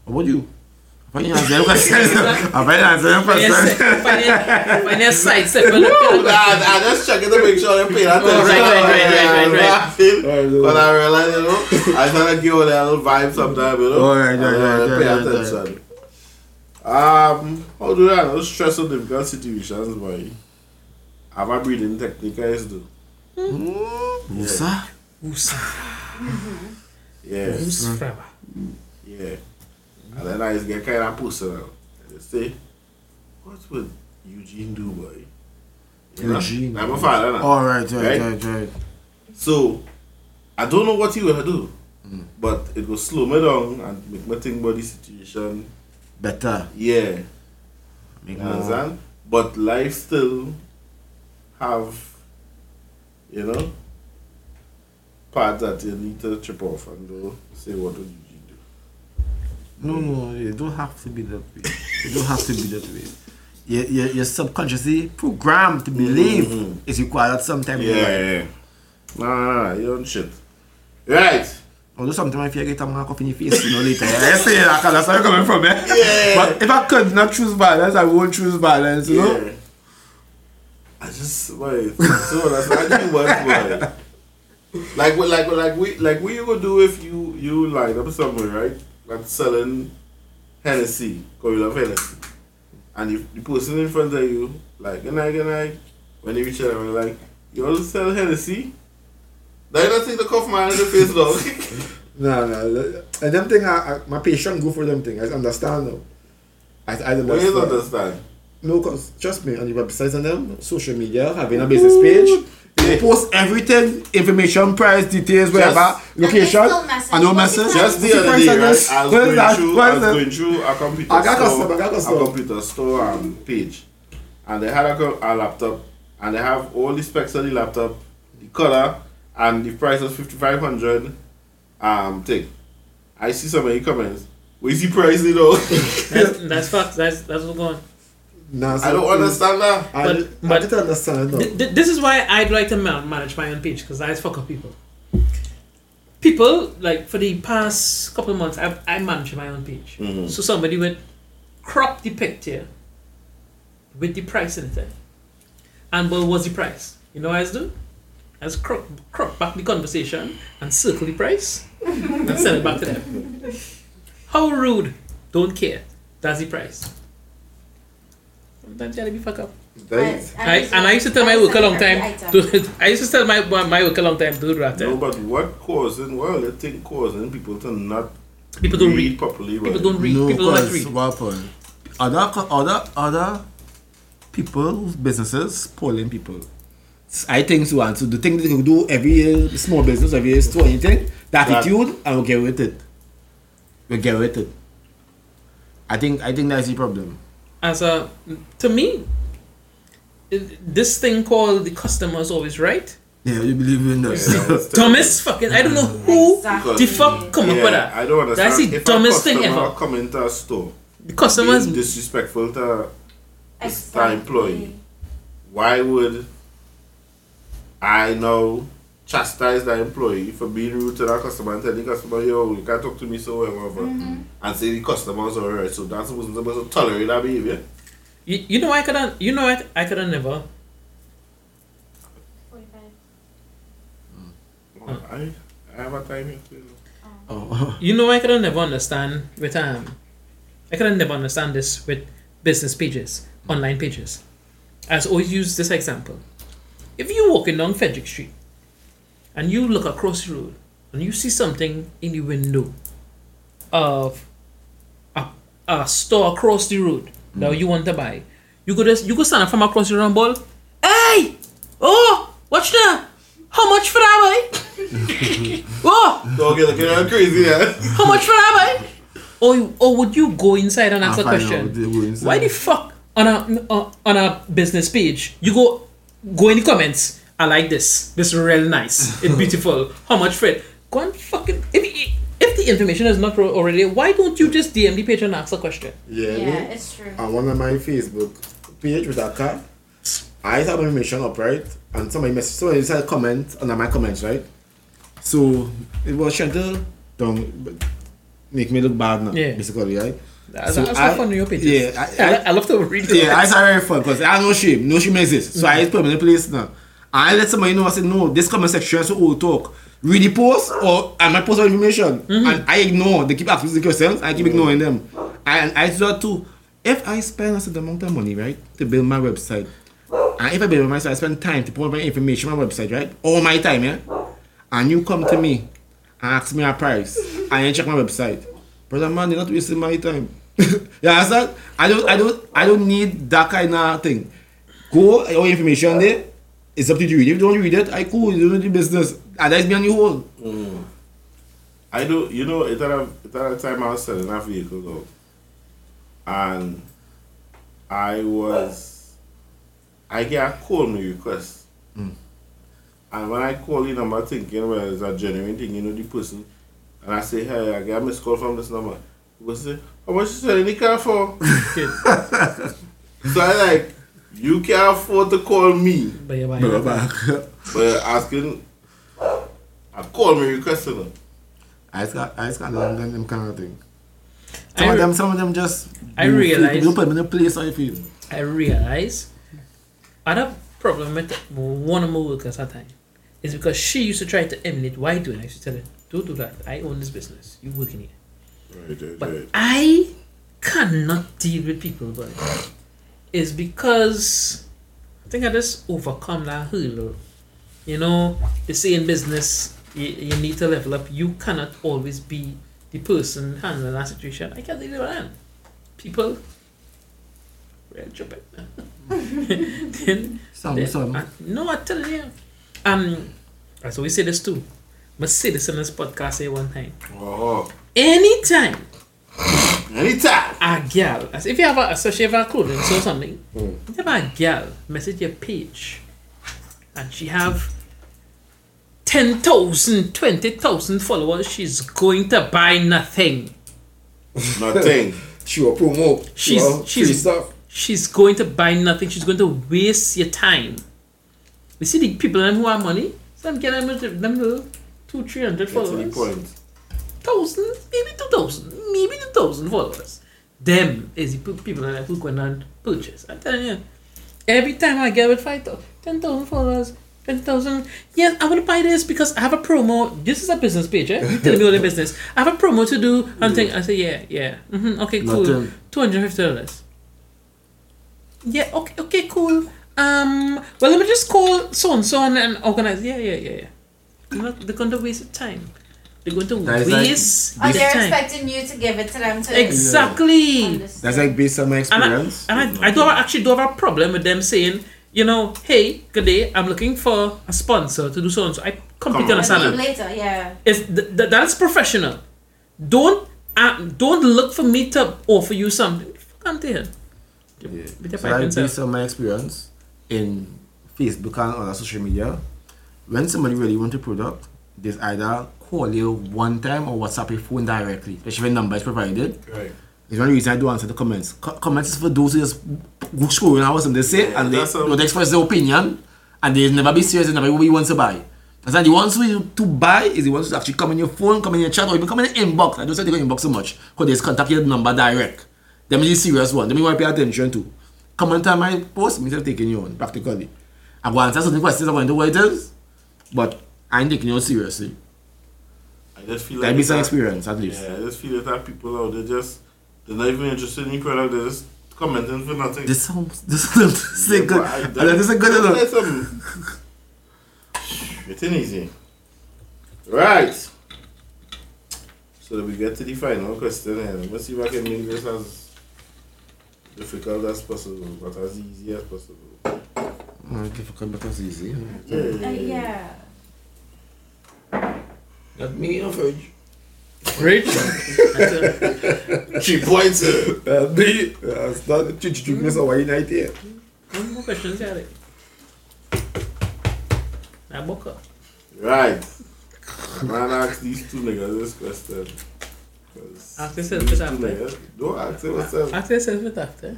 What about you? Find your answer question. I find your answer question. Find your side step. I, I just checking to make sure they pay attention. Oh, right, right, right, right, right, right. But I realize, you know, I try to give you that little vibe sometimes, you know. Oh, right, right, And, uh, right, Pay right, right, attention. Um, how do I handle stress or difficult situations, boy? Have a breathing technique I used to do. Musa? Usa. Yeah, Usa forever. Hmm. yeah. And then I just get kind of personal. I just say, what would Eugene do, boy? You know? Eugene. I'm a father now. All right, right, Right? right, right. So, I don't know what he will do, hmm. but it will slow me down and make me think about the situation. Better. Yeah, Make you more. understand? But life still have, you know, parts that you need to chip off and go say what would you do. No, no, you don't have to be that way. You don't have to be that way. You're, you're, you're subconsciously programmed to believe Mhm. it's required at some time Yeah, yeah. No, no, no, you don't shit. Right. Although sometimes if you get a mark up in your face, you know, later. Yeah, I say that because that's where I'm coming from, eh? Yeah. But if I could not choose balance, I won't choose balance, you know? I just wait. So that's what boy. Like like like we like what you gonna do if you you line up somewhere, right? Like selling Hennessy, cause you love Hennessy. And if the person in front of you, like good night, good night, when they reach out, I'm like, you all sell Hennessy? Now you don't think the cough man in the face, dog. No, no. And them thing, I, I, my patient go for them thing. I understand now. I, I What understand. you understand? No, cause trust me, on the websites and them, social media, having a business page, they post everything, information, price, details, wherever, location, And there's no message. and no What message. is Just What's the other day, right. I was going that? through, I was going through a computer I got store, custom, I got a custom. computer store um, page, and they had a, a laptop, and they have all the specs of the laptop, the color, and the price was fifty five hundred. Um, thing. I see some of the comments. Where's the price, you know? That's, that's facts. That's that's what's going on. Nah, I don't understand that. I, But- I but- didn't understand it. Th- th- this is why I'd like to manage my own page because I fuck up people. People like for the past couple of months, I've, I manage my own page. Mhm. So somebody would crop the picture with the price in it, and well, what's the price? You know what I was do? I just crop, crop back the conversation and circle the price and send it back to them. How rude! Don't care. That's the price. Sometimes you gotta be fuck up. Right? I, and I used to tell my work a long time. To, I used to tell my my work a long time. to Do that. No, but what causing? Well, they think causing people to not People don't read read. properly. People don't read. No, people don't like to read. what happened? Other, other, other people's businesses, pulling people. I think so, and so the thing they can do every year, small business, every year, store anything, the attitude, and we'll get with it. We'll get with it. I think, I think that's the problem. As a to me, this thing called the customer is always right. Yeah, you believe in that? that's Dumbest fucking. I don't know who Exactly. the fuck come up with that. I don't understand. That's the if dumbest a thing ever. come into a store, The customers. disrespectful to Exactly. employee. why would I now chastise that employee for being rude to that customer and tell the customer, yo, you can't talk to me so well, whatever, Mm-hmm. and say the customer's alright. So that wasn't supposed to tolerate that behavior. You, you know I could have. You know what I could have never. 45. Oh, I, I have a time here too. Oh, You know I could have never understand with um. I could have never understand this with business pages, online pages. I always use this example. If you're walking down Frederick Street and you look across the road and you see something in the window of a, a store across the road that you want to buy, you go just you go stand up from across the road and ball, Hey! Oh! Watch that! How much for that, boy? oh! Don't get looking at crazy there. How much for that, boy? Or, or would you go inside and ask a I find out question? they go inside. Why the fuck on a uh, on a business page you go go in the comments? I like this. This is real nice. It's beautiful. How much for it? Go and fucking if if the information is not already, why don't you just DM the page and ask a question? yeah, Yeah, it's true. on one of my Facebook page with that car, I have information up, right? And somebody messaged, somebody decided to comment under my comments, right? So it was trying to don't make me look bad now, Yeah. basically, right? That's, So that's I- fun your pages. yeah, I- I, I- I love to read Yeah, I comments. saw very fun because I no shame, no shame exists. So I mm. put them in place now. I let somebody know, I said, no, this comment section is so old talk. Read the post or and my post of information. Mm-hmm. And I ignore, they keep asking the questions, I keep mm. ignoring them. And I do that too. If I spend a certain amount of money, right, to build my website, and if I build my website, I spend time to put my information on my website, right? All my time, yeah? And you come to me and ask me a price, and you check my website. Brother man, you're not wasting my time. you understand? I don't I don't I don't need that kind of thing. Go all information there. It's up to you. If you don't read it, I cool, you don't do business. And that's me on your hold. Mm. I do, you know, at that, at that time I was selling a vehicle though. And I was, I get a call me request. Mm. And when I call the number thinking, well, it's a genuine thing, you know, the person. And I say, hey, I get a missed call from this number. Oh, he will say, how much you selling the car for? so I like, you can't afford to call me. But yeah, but Bro, yeah. back. But you're asking, I call me requesting it. I just got I just got them, them, them kind of thing. I Some of them some of them just I do- realize- you put them in a place I feel. I realize I had a problem with one of my workers at the time. It's because she used to try to emulate what I do, I used to tell her, "Don't do that. I own this business. You working here." Right, right, But right. I cannot deal with people, but it's because I think I just overcome that hurdle. You know, they say in business, you, you need to level up. You cannot always be the person handling that situation. I can't do that. People, we're jumping. then, Some, then- some. I- no, I tell you. Um, I always say this too. Say this podcast here one time. Oh, Anytime anytime. a girl, as if you have a, especially if you have a clothing or something, Mm. if you have a girl message your page and she have 10,000, 20,000 followers, she's going to buy nothing. Nothing. Sure, promo. She's- Sure, she's- stuff. She's going to buy nothing. She's going to waste your time. You see the people them who have money, some get them, them little two, three hundred Get to the followers. point. thousand, maybe two thousand, maybe two thousand followers. Them is the people that who go and purchase. I'm telling you, every time I get with five, ten thousand followers, ten thousand. Yes, I want to buy this because I have a promo. This is a business page, eh? You tell me all the business. I have a promo to do. And think I say, yeah, yeah, hmm okay, cool. Two hundred fifty dollars. Yeah, okay, okay, cool. Um, well, let me just call so and so and and organize. Yeah, yeah, yeah, yeah. They're, not, they're going to waste time. They're going to That is like- waste And your they're time. expecting you to give it to them to Exactly. understand. That's like based on my And I, experience. and I, I do have, actually do have a problem with them saying, you know, hey, good day, I'm looking for a sponsor to do so and so. I completely Come on. understand And that. later, yeah. It's, th- th- that's professional. Don't uh, don't look for me to offer you something. Come to here. Yeah. With your So pipe like and based on my experience in Facebook and other social media, when somebody really want a product, they either call you one time or WhatsApp your phone directly, especially when number is provided. Right. It's one reason I don't answer the comments. Co- comments is for those who just go scrolling out what something they say Yeah, and they don't express their opinion and they never be serious and never what you want to buy. That's the ones who you to buy is the ones who actually come in your phone, come in your chat, or even come in the inbox. I don't say they go inbox so much because they just contact your number direct. Them is the serious one. Them you want to pay attention to. Comment on my post, me taking you on practically. I go answer certain questions, I want to know what it is, but I taking you seriously. I just feel That like be some experience at least. Yeah, I just feel that people out there just they're not even interested in your product. They're just commenting for nothing. This sounds this sounds Yeah, good. I- that is a good enough. It's an easy. Right. So that we get to the final question here. Let's see if I can make this as difficult as possible, but as easy as possible. Oh, difficult but that's easy. Yeah. Uh, yeah. Not me, no fridge. Rich. That's a- Three points. uh, Uh, me, uh, start the church drinking this Hawaii night here. One more questions, yeah. like. Now, book up. Right. Man, ask these two niggas this question. 'Cause Ask yourself these it two after. niggas- Don't ask it yourself. Ask yourself it after.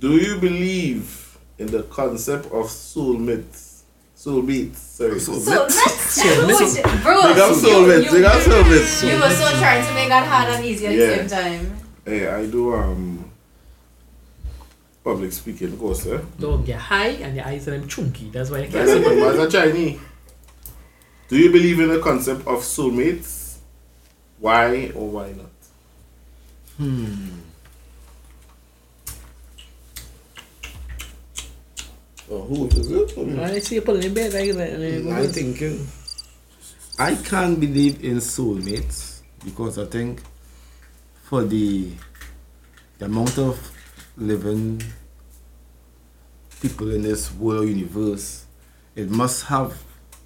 Do you believe in the concept of soulmates? Soulmates, sorry. Soul- So let's Soulmate. bro. They got you- soulmates. you- They got soulmates. You were so trying to make that hard and easy at Yeah. the same time. Hey, I do um public speaking course, eh? Dog, you're high and your eyes are them chunky. That's why I can't That's see. it, but as a Chinese. Do you believe in the concept of soulmates? Why or why not? Oh, who is it? I see you pulling in bed like that. and then you go I back. thinking. Uh, I can't believe in soulmates because I think for the, the amount of living people in this world universe, it must have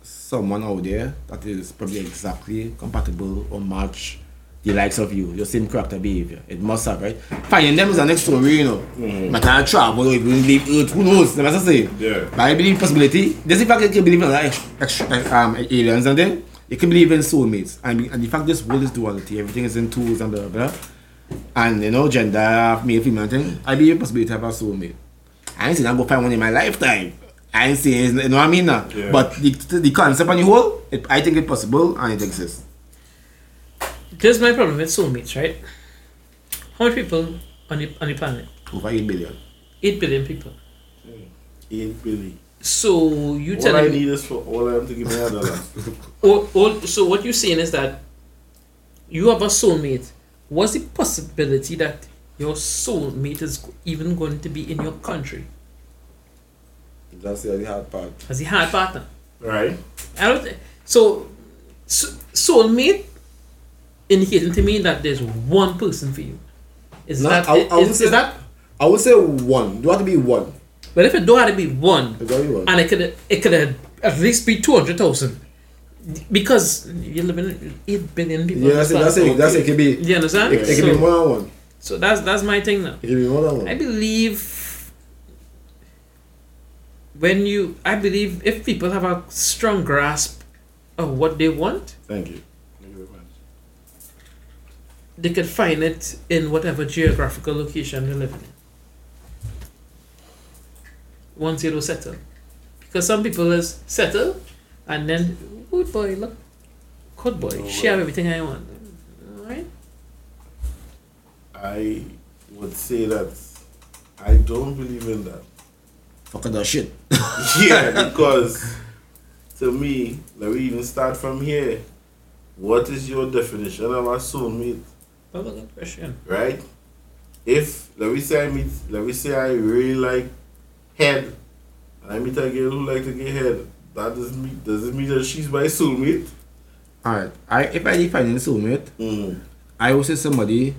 someone out there that is probably exactly compatible or match the likes of you, your same character behavior. It must have, right? Finding them is the next story, you know. Mhm. But I travel, or even leave Earth, who knows? Never say. Yeah. But I believe possibility. There's the fact that you can believe in like, um, aliens and then you can believe in soulmates. And, and the fact this world is duality, everything is in twos and blah blah. And you know, gender, male, female thing. I believe in possibility of a soulmate. I ain't saying I'm gonna find one in my lifetime. I ain't saying, you know what I mean? Now? Yeah. But the, the concept on the whole, it, I think it's possible and it exists. This is my problem with soulmates, right? How many people on the, on the planet? Over 8 billion. 8 billion people. Hmm. Ain't Billy. So you tell All I telling me. need is for all of them to give me a dollar. All, all, so what you're saying is that you have a soulmate. What's the possibility that your soulmate is even going to be in your country? That's the hard part. as the hard partner. Right. I don't. thi- So, so soulmate indicating to me that there's one person for you. Is No, that I- I would is- say- is that? I would say one. Do have to be one. But if it don't have to be one, It's only one. and it could it could at least be two hundred thousand, because you live in eight billion people. Yeah, that's it. That's it. That's it. It can be. Do you understand? It, it can be more than one. so that's that's my thing now. It can be more than one. I believe when you, I believe if people have a strong grasp of what they want, Thank you. Thank you very much. They could find it in whatever geographical location they live in. Once you don't settle. Because some people is settle and then, good boy, look, good boy, Oh, share everything I want. Alright? I would say that I don't believe in that. Fucking that shit. yeah, because to me, let me even start from here. What is your definition of a soulmate? That's a good question. Right? If let me say I meet let me say I really like head and I meet a girl who like to get head, that doesn't mean doesn't mean that she's my soulmate. Alright. I if I define a soulmate, Mm. I would say somebody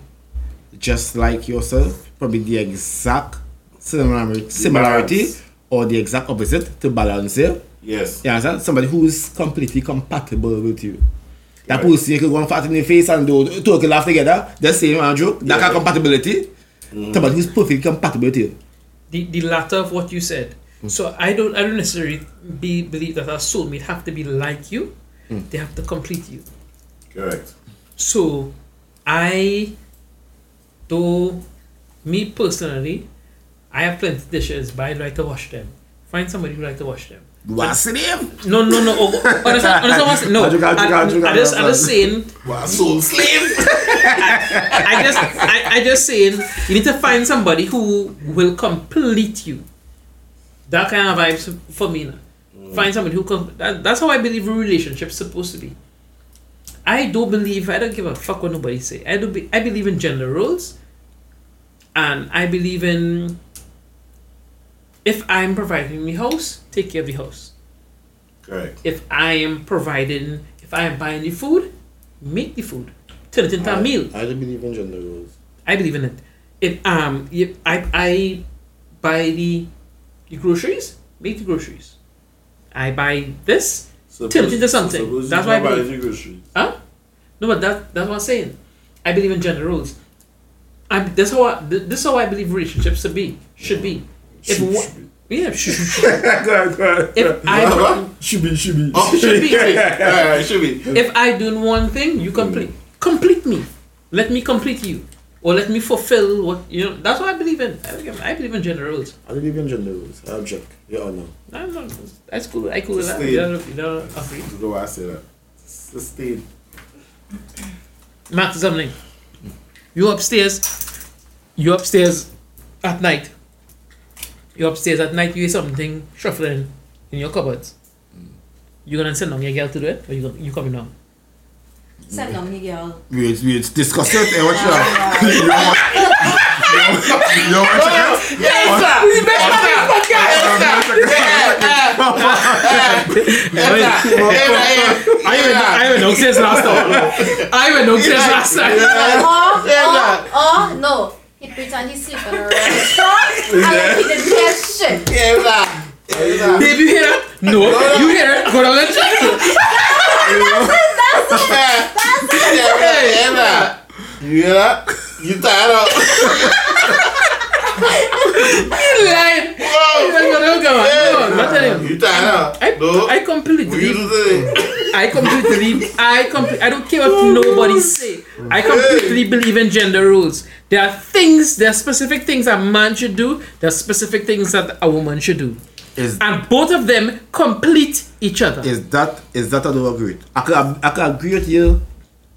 just like yourself, probably the exact similarity, similarity balance. or the exact opposite to balance it. Yes. You understand? Somebody who is completely compatible with you. That Right. person you could go and fart in the face and do two can laugh together. The same Andrew. That Yeah. kind of compatibility. Somebody mm. who's perfectly compatible with you. The, the latter of what you said. So I don't I don't necessarily be believe that a soulmate have to be like you. They have to complete you. Correct. So, I, though, me personally, I have plenty of dishes, but I like to wash them. Find somebody who like to wash them. What's the name? No, no, no. Oh, understand, understand what I'm saying? No, I I I I, I I just. I just saying. Soul slave. I just, I, I just saying. You need to find somebody who will complete you. That kind of vibes for me now. Find somebody who can. That, that's how I believe a relationship's supposed to be. I don't believe. I don't give a fuck what nobody say. I do. Be, I believe in gender roles, and I believe in. If I'm providing the house, take care of the house. Correct. If I am providing, if I am buying the food, make the food, turn it into a meal. I don't believe in gender roles. I believe in it. If um, if I I buy the the groceries, make the groceries. I buy this, Suppose- Turn it into something. That's why I buy the groceries. huh? No, but that that's what I'm saying. I believe in gender roles. I'm that's how I, this is how I believe relationships should be. Should be. If Should- wa- should be. yeah, should, should, go go if I Should be, should be. Oh, Should be. Should be. if I do one thing, you complete mm. complete me. Let me complete you, or let me fulfill what you know. That's what I believe in. I, I believe in gender roles. I believe in gender roles. I object. Yeah or no? No, no, that's cool. I cool with that. You don't, you don't agree. I don't know why I say that. Sustain. Max something. You upstairs. You upstairs at night. You upstairs at night. You hear something shuffling in your cupboards. Mm. You gonna send down your girl to do it, or you gonna, you coming down? Send down the girl. We we discuss it and what you have. You know what? You know what? I even I even know since last time. I even know since last time. Or, or, or, no. He pretend he's sleeping around the truck and then he didn't hear shit. Yeah, that. Yeah, that. Babe, you hear that? No, you hear it? Go down and check. Yeah, that. You hear that? You tired up? You lying. No, no, come on. No, not telling you. You tired up? I, No. I completely What you do today? I completely, I complete, I don't care what nobody say. I completely believe in gender roles. There are things, there are specific things a man should do. There are specific things that a woman should do, Is and both of them complete each other. is that is that I don't agree with. I can I could agree with you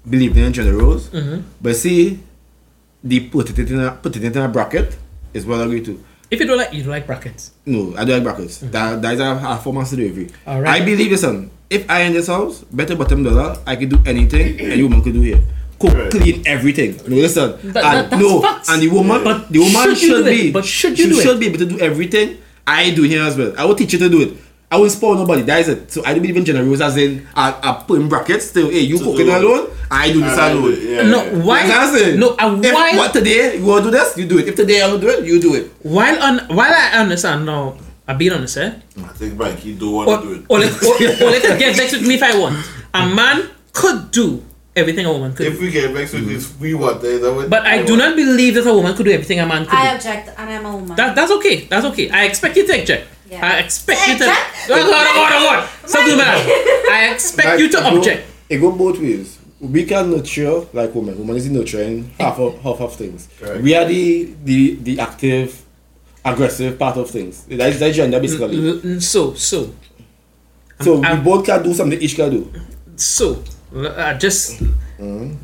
believing in gender roles, mm-hmm. but see, the put it in a put it in a bracket is what I agree to. If you don't like, you don't like brackets. No, I don't like brackets. Mm. That that is a, a form of slavery. Alright. I believe listen, if I in this house, better bottom dollar, I can do anything any woman could do here. Cook, Right. clean everything. No, listen. That- that- and that's no, facts. and the woman, Yeah. the woman Should should, do it? be, But should you do should it? be able to do everything, I do here as well. I will teach you to do it. I will spoil nobody. That is it. So I don't believe in gender as in I, I put in brackets still. Hey, you To cooking do it. alone, I do this And I do alone. it, yeah, no, yeah. why? You know what I'm saying? No, uh, If why? what today you want to do this, you do it. If today I don't do it, you do it. While on, while I understand now, I'm being honest, eh? I think Mikey do want Or, to do it. or, like, or, or like, get vexed with me if I want. A man could do everything a woman could If we get vexed with this, we want that. that But I do not believe that a woman could do everything a man could I do. object, and I'm a woman. That, that's okay. That's okay. I expect you to object. Yeah. I expect you to. Stop doing that. I expect you to Like, it go- object. It go both ways. We can nurture like women. Women is nurturing half of half of things. Correct. We are the the the active, aggressive part of things. That is that gender basically. L- l- So, so, So I'm- we both can do something each can do. so, l- uh, just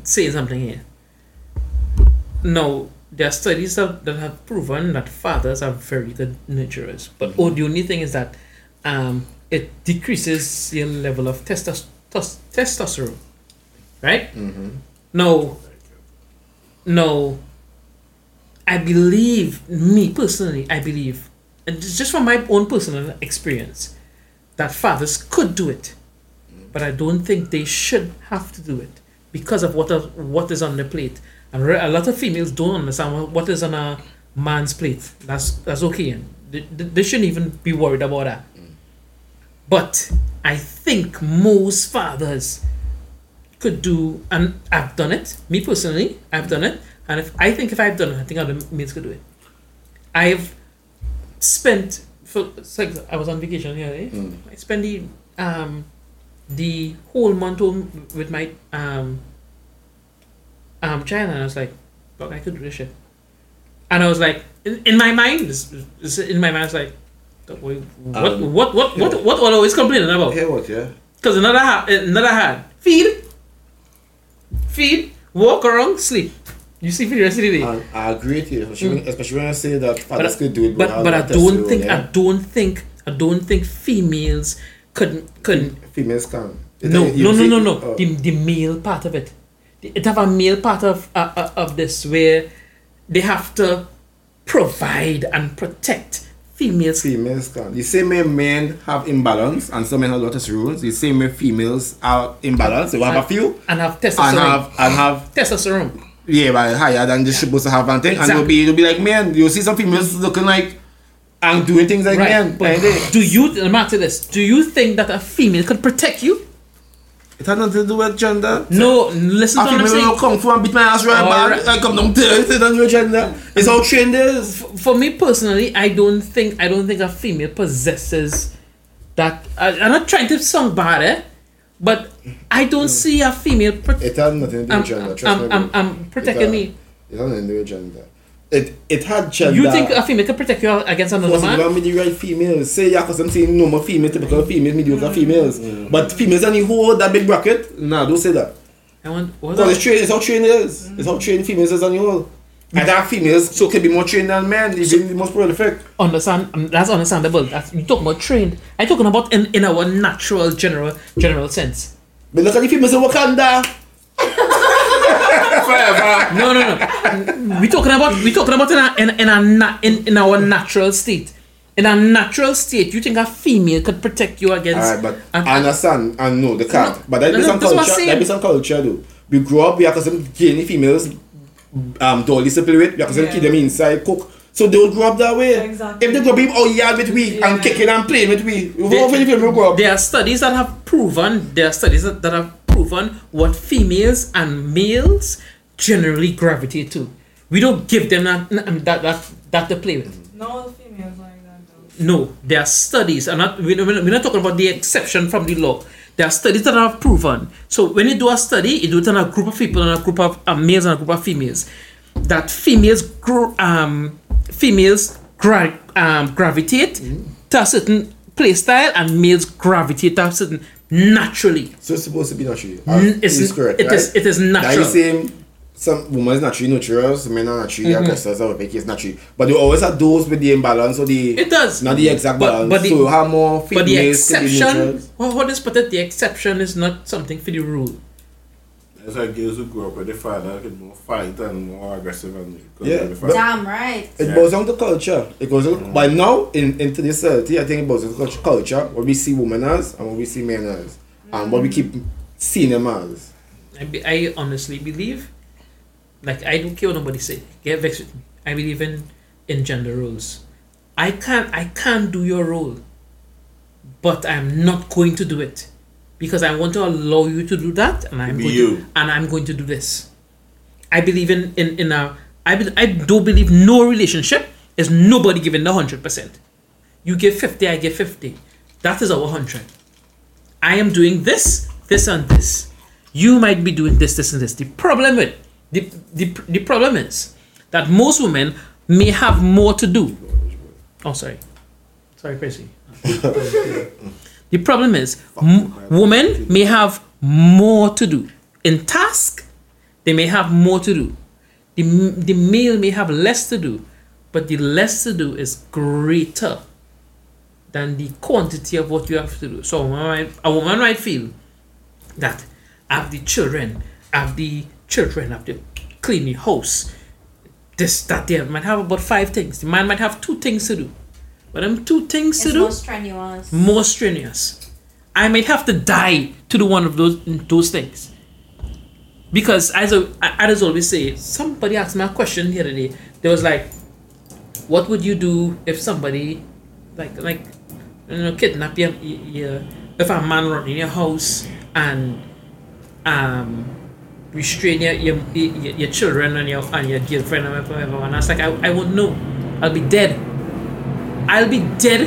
say something here. No, there are studies that, that have proven that fathers are very good nurturers. But oh, the only thing is that um, it decreases your level of testos- tos- testosterone. Right? Mm-hmm. No, no, I believe, me personally, I believe, and just from my own personal experience, that fathers could do it, but I don't think they should have to do it because of what of, what is on the plate. And a lot of females don't understand what- is on a man's plate. That's that's okay. And they, they they shouldn't even be worried about that. But I think most fathers could do, and I've done it. Me personally, I've done it. And if I think if I've done it, I think other males could do it. I've spent for like I was on vacation here. Eh? Mm. I spent the um the whole month home with my um um child, and I was like, "Look, I could do this shit." And I was like, in, in my mind, in my mind, I was like, "What, what, Um, what, what, what, what, what, always complaining about?" Hear what? Yeah. Because another another hand, feed, feed, walk around, sleep. You sleep for the rest of the day. And I agree with you, especially, when, especially when I say that fathers I- could do it. Mm. but but I don't think. I don't think I don't think females couldn't couldn't females can. No no no no no the, the male part of it it have a male part of uh, uh, of this where they have to provide and protect females Females can. The same way men have imbalance and some men have lotus rules, the same way females are imbalance. They will have a few and have and testosterone have and have testosterone yeah, but higher than they're supposed to have and thing. And Exactly. they'll be it'll be like men. You'll see some females looking like and doing things like right men. but do you let me ask you this do you think that a female could protect you it has nothing to do with gender. no listen A to what I'm female will saying come for and beat my ass right Alright. back. I come down to it. It doesn't do with gender. It's how trained it is. for me personally, I don't think I don't think a female possesses that. I, I'm not trying to sound bad, eh? But I don't see a female. Pro- It has nothing to do I'm, with gender. Trust I'm, me. I'm. I'm protecting It, uh, me. It has nothing to do with gender. It it had gender. You think a female can protect you against another Because man? man with the right females. Say yeah, cause I'm saying no more females, typical females, mediocre females. But females only hold that big bracket. Nah, don't say that. I want. What Because it's trained, it's how trained it is. It's how trained females is on the whole. And that females so can be more trained than men, even the most prolific. understand? um, That's understandable. That's you talking about trained. I'm talking about in, in our natural general general sense. But look at the females in Wakanda. Forever. No, no, no. we talking about we talking about in a in, in a na- in, in our natural state. In a natural state, you think a female could protect you against? Alright, but and- I understand and no, they can't. No, but that no, be some that's what I'm culture. saying. That be some culture though. We grow up, we are accustomed to killing females, um, dolly to play with. We are accustomed to keep Yeah. them inside, cook. So they will grow up that way. Exactly. If they grow up oh yeah with we Yeah. and kicking and playing with we, we There- how many people grow up? There are studies that have proven there are studies that, that have proven what females and males generally gravitate to. We don't give them that that that, that to play with. Not all females like that though. No, there are studies, and not we're not, we're not talking about the exception from the law. There are studies that have proven. So when you do a study, you do it on a group of people, and a group of uh, males and a group of females. That females grow, um, females gra- um, gravitate to a certain play style, and males gravitate to a certain naturally. So it's supposed to be naturally. N- it's- It's correct, it is- right? it is That natural. is same. Some women is naturally nurturers, men are naturally Mm-hmm. aggressors, or fake is naturally. But you always have those with the imbalance or the. It does. Not the exact But- balance. but the- so you have more females But the exception, neutrals. well, what is put it? The exception is not something for the rule. I It's like girls who grow up with their father get more fight and more aggressive and because Yeah, of the but- father. Damn right. It Yeah. goes down to culture. It goes down, but now in into this society, I think it goes to culture- culture what we see women as and what we see men as, and what we keep seeing them as. I, be, I honestly believe, like I don't care what nobody say. Get vexed with me. I believe in in gender roles. I can't I can't do your role, but I'm not going to do it because I want to allow you to do that, and I'm Be going you. to and I'm going to do this. I believe in in in a I be, I don't believe no relationship is nobody giving the hundred percent. You give fifty, I give fifty. That is our hundred. I am doing this, this, and this. You might be doing this, this, and this. The problem with the, the, the problem is that most women may have more to do. Oh, sorry, sorry, Percy. the problem is m- women may have more to do in task. They may have more to do. The, the male may have less to do, but the less to do is greater than the quantity of what you have to do. So a woman might, a woman might feel that I have the children, I have the children, have to clean the house, this, that, there. Might have about five things. The man might have two things to do. But them two things to do more strenuous. more strenuous. I might have to die to do one of those those things. Because as I, I as always say, somebody asked me a question the other day. There was like, what would you do if somebody, like like, you know, kidnap you, you, you if a man run in your house and um restrain your your, your, your children and your and your girlfriend and whatever. And I was like, I, I won't know. I'll be dead. I'll be dead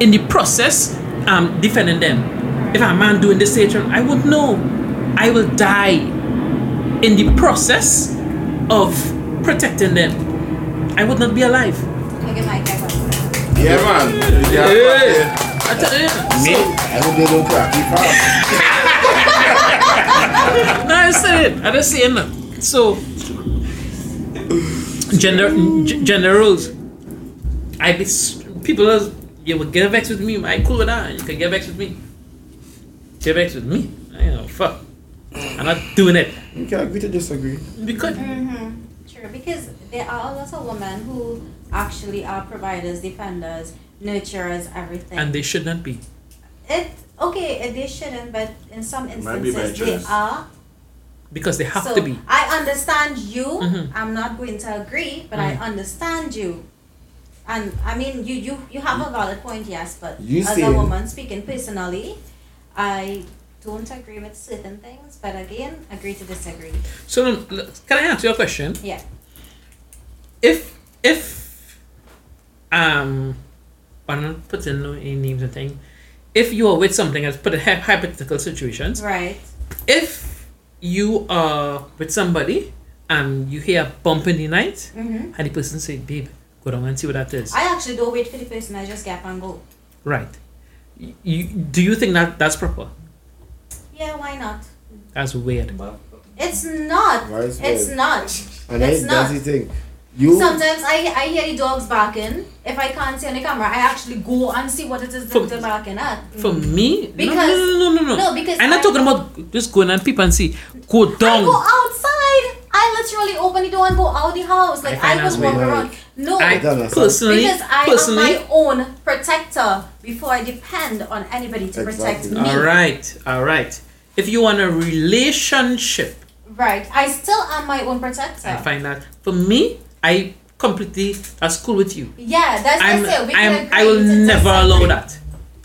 in the process um defending them. If a man doing this nature, I won't know. I will die in the process of protecting them. I would not be alive. Look at my guy. Yeah, man. Yeah, yeah. I tell you. Me, I hope they don't crack me fast. No, I said it. I just saying that. So, gender g- gender roles. I be people are, you will get vexed with me. I cool with that. You can get vexed with me. Get vexed with me. I don't know. Fuck. I'm not doing it We can agree to disagree. because Mm-hmm. True, because there are a lot of women who actually are providers, defenders, nurturers, everything. and they should not be. it okay, uh, they shouldn't, but in some Might be by instances they choice. are. Because they have so to be. I understand you. Mhm. I'm not going to agree, but. I understand you. And I mean, you you you have a valid point, yes. But You as a saying- woman speaking personally, I don't agree with certain things. But again, agree to disagree. So then, l- can I ask you a question? Yeah. If if um, I'm not putting no any names and thing. If you are with something, let's put a hy- hypothetical situations. Right. if you are with somebody and you hear a bump in the night Mm-hmm. and the person say, babe, go down and see what that is. I actually don't wait for the person. I just get up and go. right. You, do you think that that's proper? Yeah, why not? That's weird. It's not. Why It's weird? not. And It's not. that's the thing. You Sometimes I, I hear the dogs barking. If I can't see on the camera, I actually go and see what it is For- that they're barking at. For mm. me, Because- no, no, no, no, no. No, because I'm not I- talking about just going and peep and see. Go I down. go outside. I literally open the door and go out the house. Like I I, find would that's walk weird. around. No, I don't understand. personally, because I personally, am my own protector before I depend on anybody to protect Exactly. me. all right, all right. If you want a relationship, Right. I still am my own protector. I find that for me, I completely that's cool with you. yeah, that's I'm, that's it. We I'm, I will never allow disagree. that.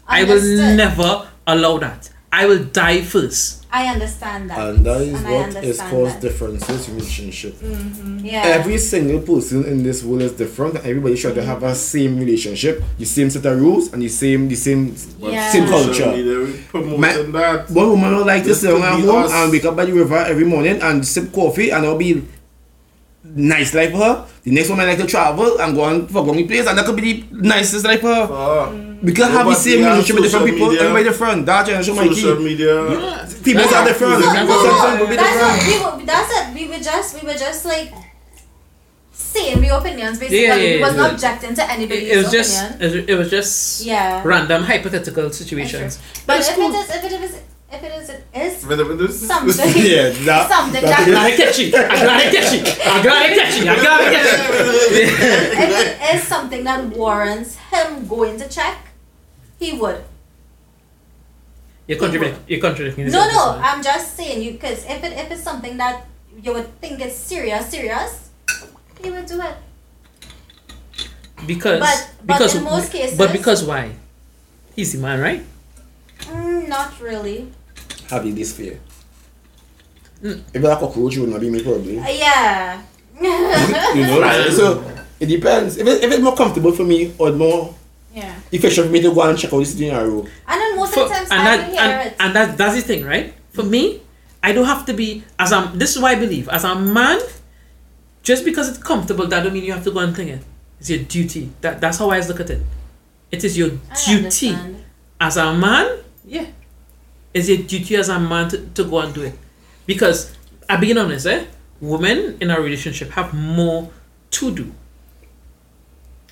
I will never allow that. I will die first. I understand that. and that is And I what is understand cause that. differences in relationship. Mm-hmm. Yeah. Every single person in this world is different. Everybody should have a same relationship, the same set of rules, and the same the same Yeah. same culture. media promoting that. One woman will like to This sit down could at home us. and wake up by the river every morning and sip coffee and it'll be nice life for her. The next woman like to travel and go and fuck on the place and that could be the nicest life for her. Uh, We can have the same we have relationship with different people. media. Everybody different. That generation my social key. media. People That's are a- different. No, People no, are different. That's it. We were, that's it. We were just we were just like saying the opinions basically. Yeah, yeah, we yeah, wasn't yeah. objecting to It, anybody's it was just opinion. it was- it was just Yeah. random hypothetical situations. But it's if cool. it is if it is if it is, it is But if it is- something. yeah, that, something that that, is- Glad I catch you. I'm glad I catch you. I'm glad I catch you. I'm glad I catch you. if it is something that warrants him going to check, he would. You're contradicting. You're contradicting. No, no, son. I'm just saying you because if it if it's something that you would think is serious, serious, he would do it. Because But- but because in most cases- but because why? He's the man, right? Mm, not really. Have you this fear? Mm. If you're a cockroach, you would not be me probably. Uh, yeah. you know, right? so it depends. If, it, if it's more comfortable for me or more yeah. efficient for me to go and check out this scenario, And then most For- of the times and I that hear and, it. and that that's the thing, right? For me, I don't have to be as I'm. This is why I believe as a man. Just because it's comfortable, that don't mean you have to go and think it. It's your duty. That that's how I look at it. It is your I duty understand. as a man. Yeah, it's your duty as a man to, to go and do it. Because I being honest, eh, women in a relationship have more to do.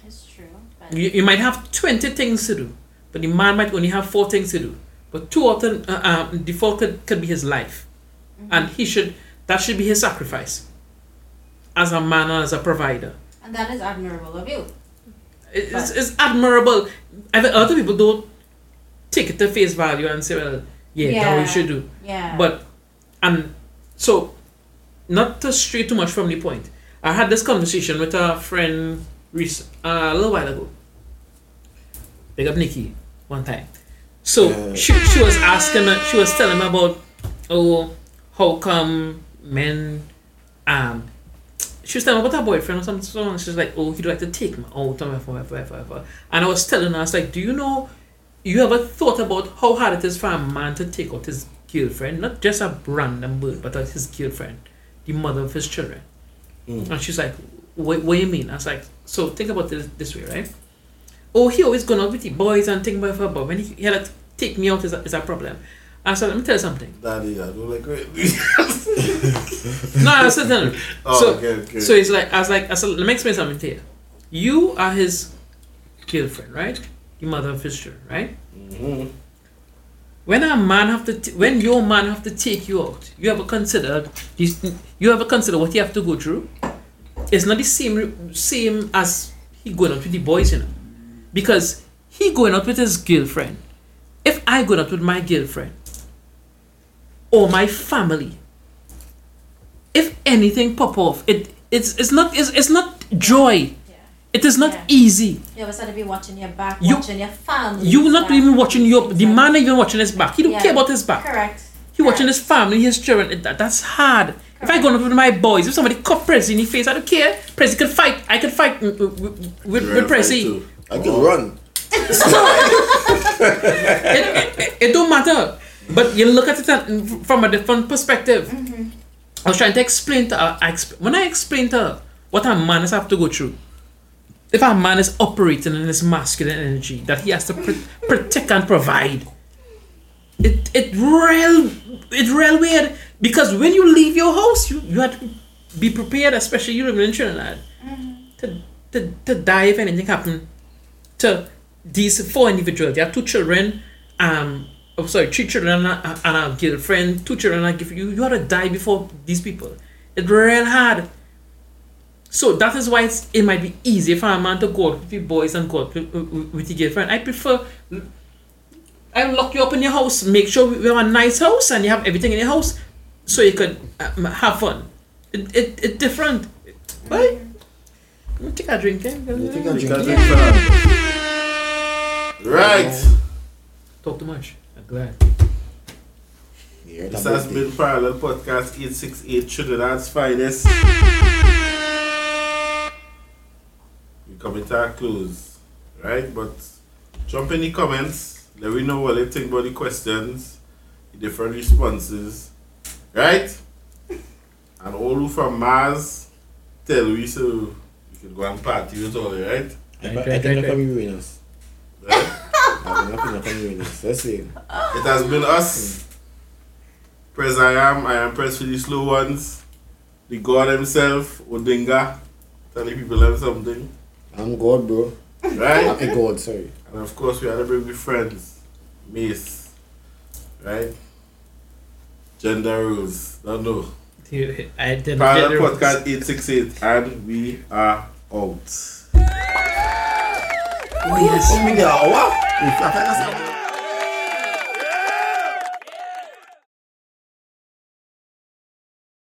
It's true. But You, you might have 20 things to do, but the man might only have four things to do. But two of them, uh, um, the four could, could be his life. And he should, that should be his sacrifice as a man and as a provider. and that is admirable of you. It's, it's admirable. I mean, other people don't take it to face value and say, well, yeah, that's what Yeah. you should do. Yeah. But, and so, not to stray too much from the point, I had this conversation with a friend rec- uh, a little while ago. Big up Nikki one time. So Yeah. she, she was asking, she was telling me about, oh, how come men, um, she was telling me about her boyfriend or something. So she's like, oh, he'd like to take me out and whatever, whatever, whatever, whatever. And I was telling her, I was like, do you know, you ever thought about how hard it is for a man to take out his girlfriend, not just a random bird, but his girlfriend, the mother of his children? Mm. And she's like, what, what do you mean? I was like, so think about it this way, right? Oh, he always going out with the boys and think about her, but when he, he had to take me out is a, is a problem. I said, let me tell you something. Daddy, I don't like it. No, I said, no, no. oh, So- okay, okay. So it's like I was like I said, let me explain something to you. You are his girlfriend, right? The mother children, right? Mhm. When a man have to, t- when your man have to take you out, you ever considered this? You ever consider what you have to go through? It's not the same same as he going out with the boys, you know, because he going out with his girlfriend. If I going out with my girlfriend or my family, if anything pop off, it it's it's not it's, it's not joy. Yeah. It is not Yeah. easy. You always have to be watching your back, You- watching your family. You not back. even watching your the man even watching his back. He don't Yeah. care about his back. Correct. He watching his family, his children. It- that, that's hard. If I go up with my boys, if somebody cut Prezi in the face, I don't care. Prezi could fight. I could fight with, with, with, You're with a fight Prezi. I could run. It, it, it don't matter. But you look at it from a different perspective. Mm-hmm. I was trying to explain to her. I exp- when I explained to her what a man has have to go through, if a man is operating in his masculine energy that he has to pr- protect and provide, it it real it real weird because when you leave your house, you you have to be prepared, especially you living in Trinidad, to, to to die if anything happen to these four individuals. They have two children, um, oh sorry, three children and a, and a girlfriend, two children and a girlfriend. You you have to die before these people. It's real hard. So that is why it's, it might be easier for a man to go out with the boys and go out with, with, with the girlfriend. I prefer. I lock you up in your house. Make sure we have a nice house and you have everything in your house, so you could um, have fun. It, it it's different. Right? Let take a drink. Eh? You take a drink. Yeah. it fam. Right. Talk too much. I'm glad. Yeah, This has birthday. been Parallel Podcast 868 Trinidad's finest. We coming to our close, right? But jump in the comments. Let me know what you think about the questions, the different responses, right? And all who from Mars, tell we so you can go and party with all, right? I Right, bet- I right, think right, not come ruin us. right? I think not come ruin us. Let's see. It has been us. Preziam, I am pressed for the slow ones. The God himself, Odinga, telling people something. I'm God, bro. Right? I'm God, sorry. and of course we had to bring the friends. Mace. Right? Gender rules. Don't know. I didn't Parallel get the rules. Podcast 868 and we are out. Oh, yes. Oh,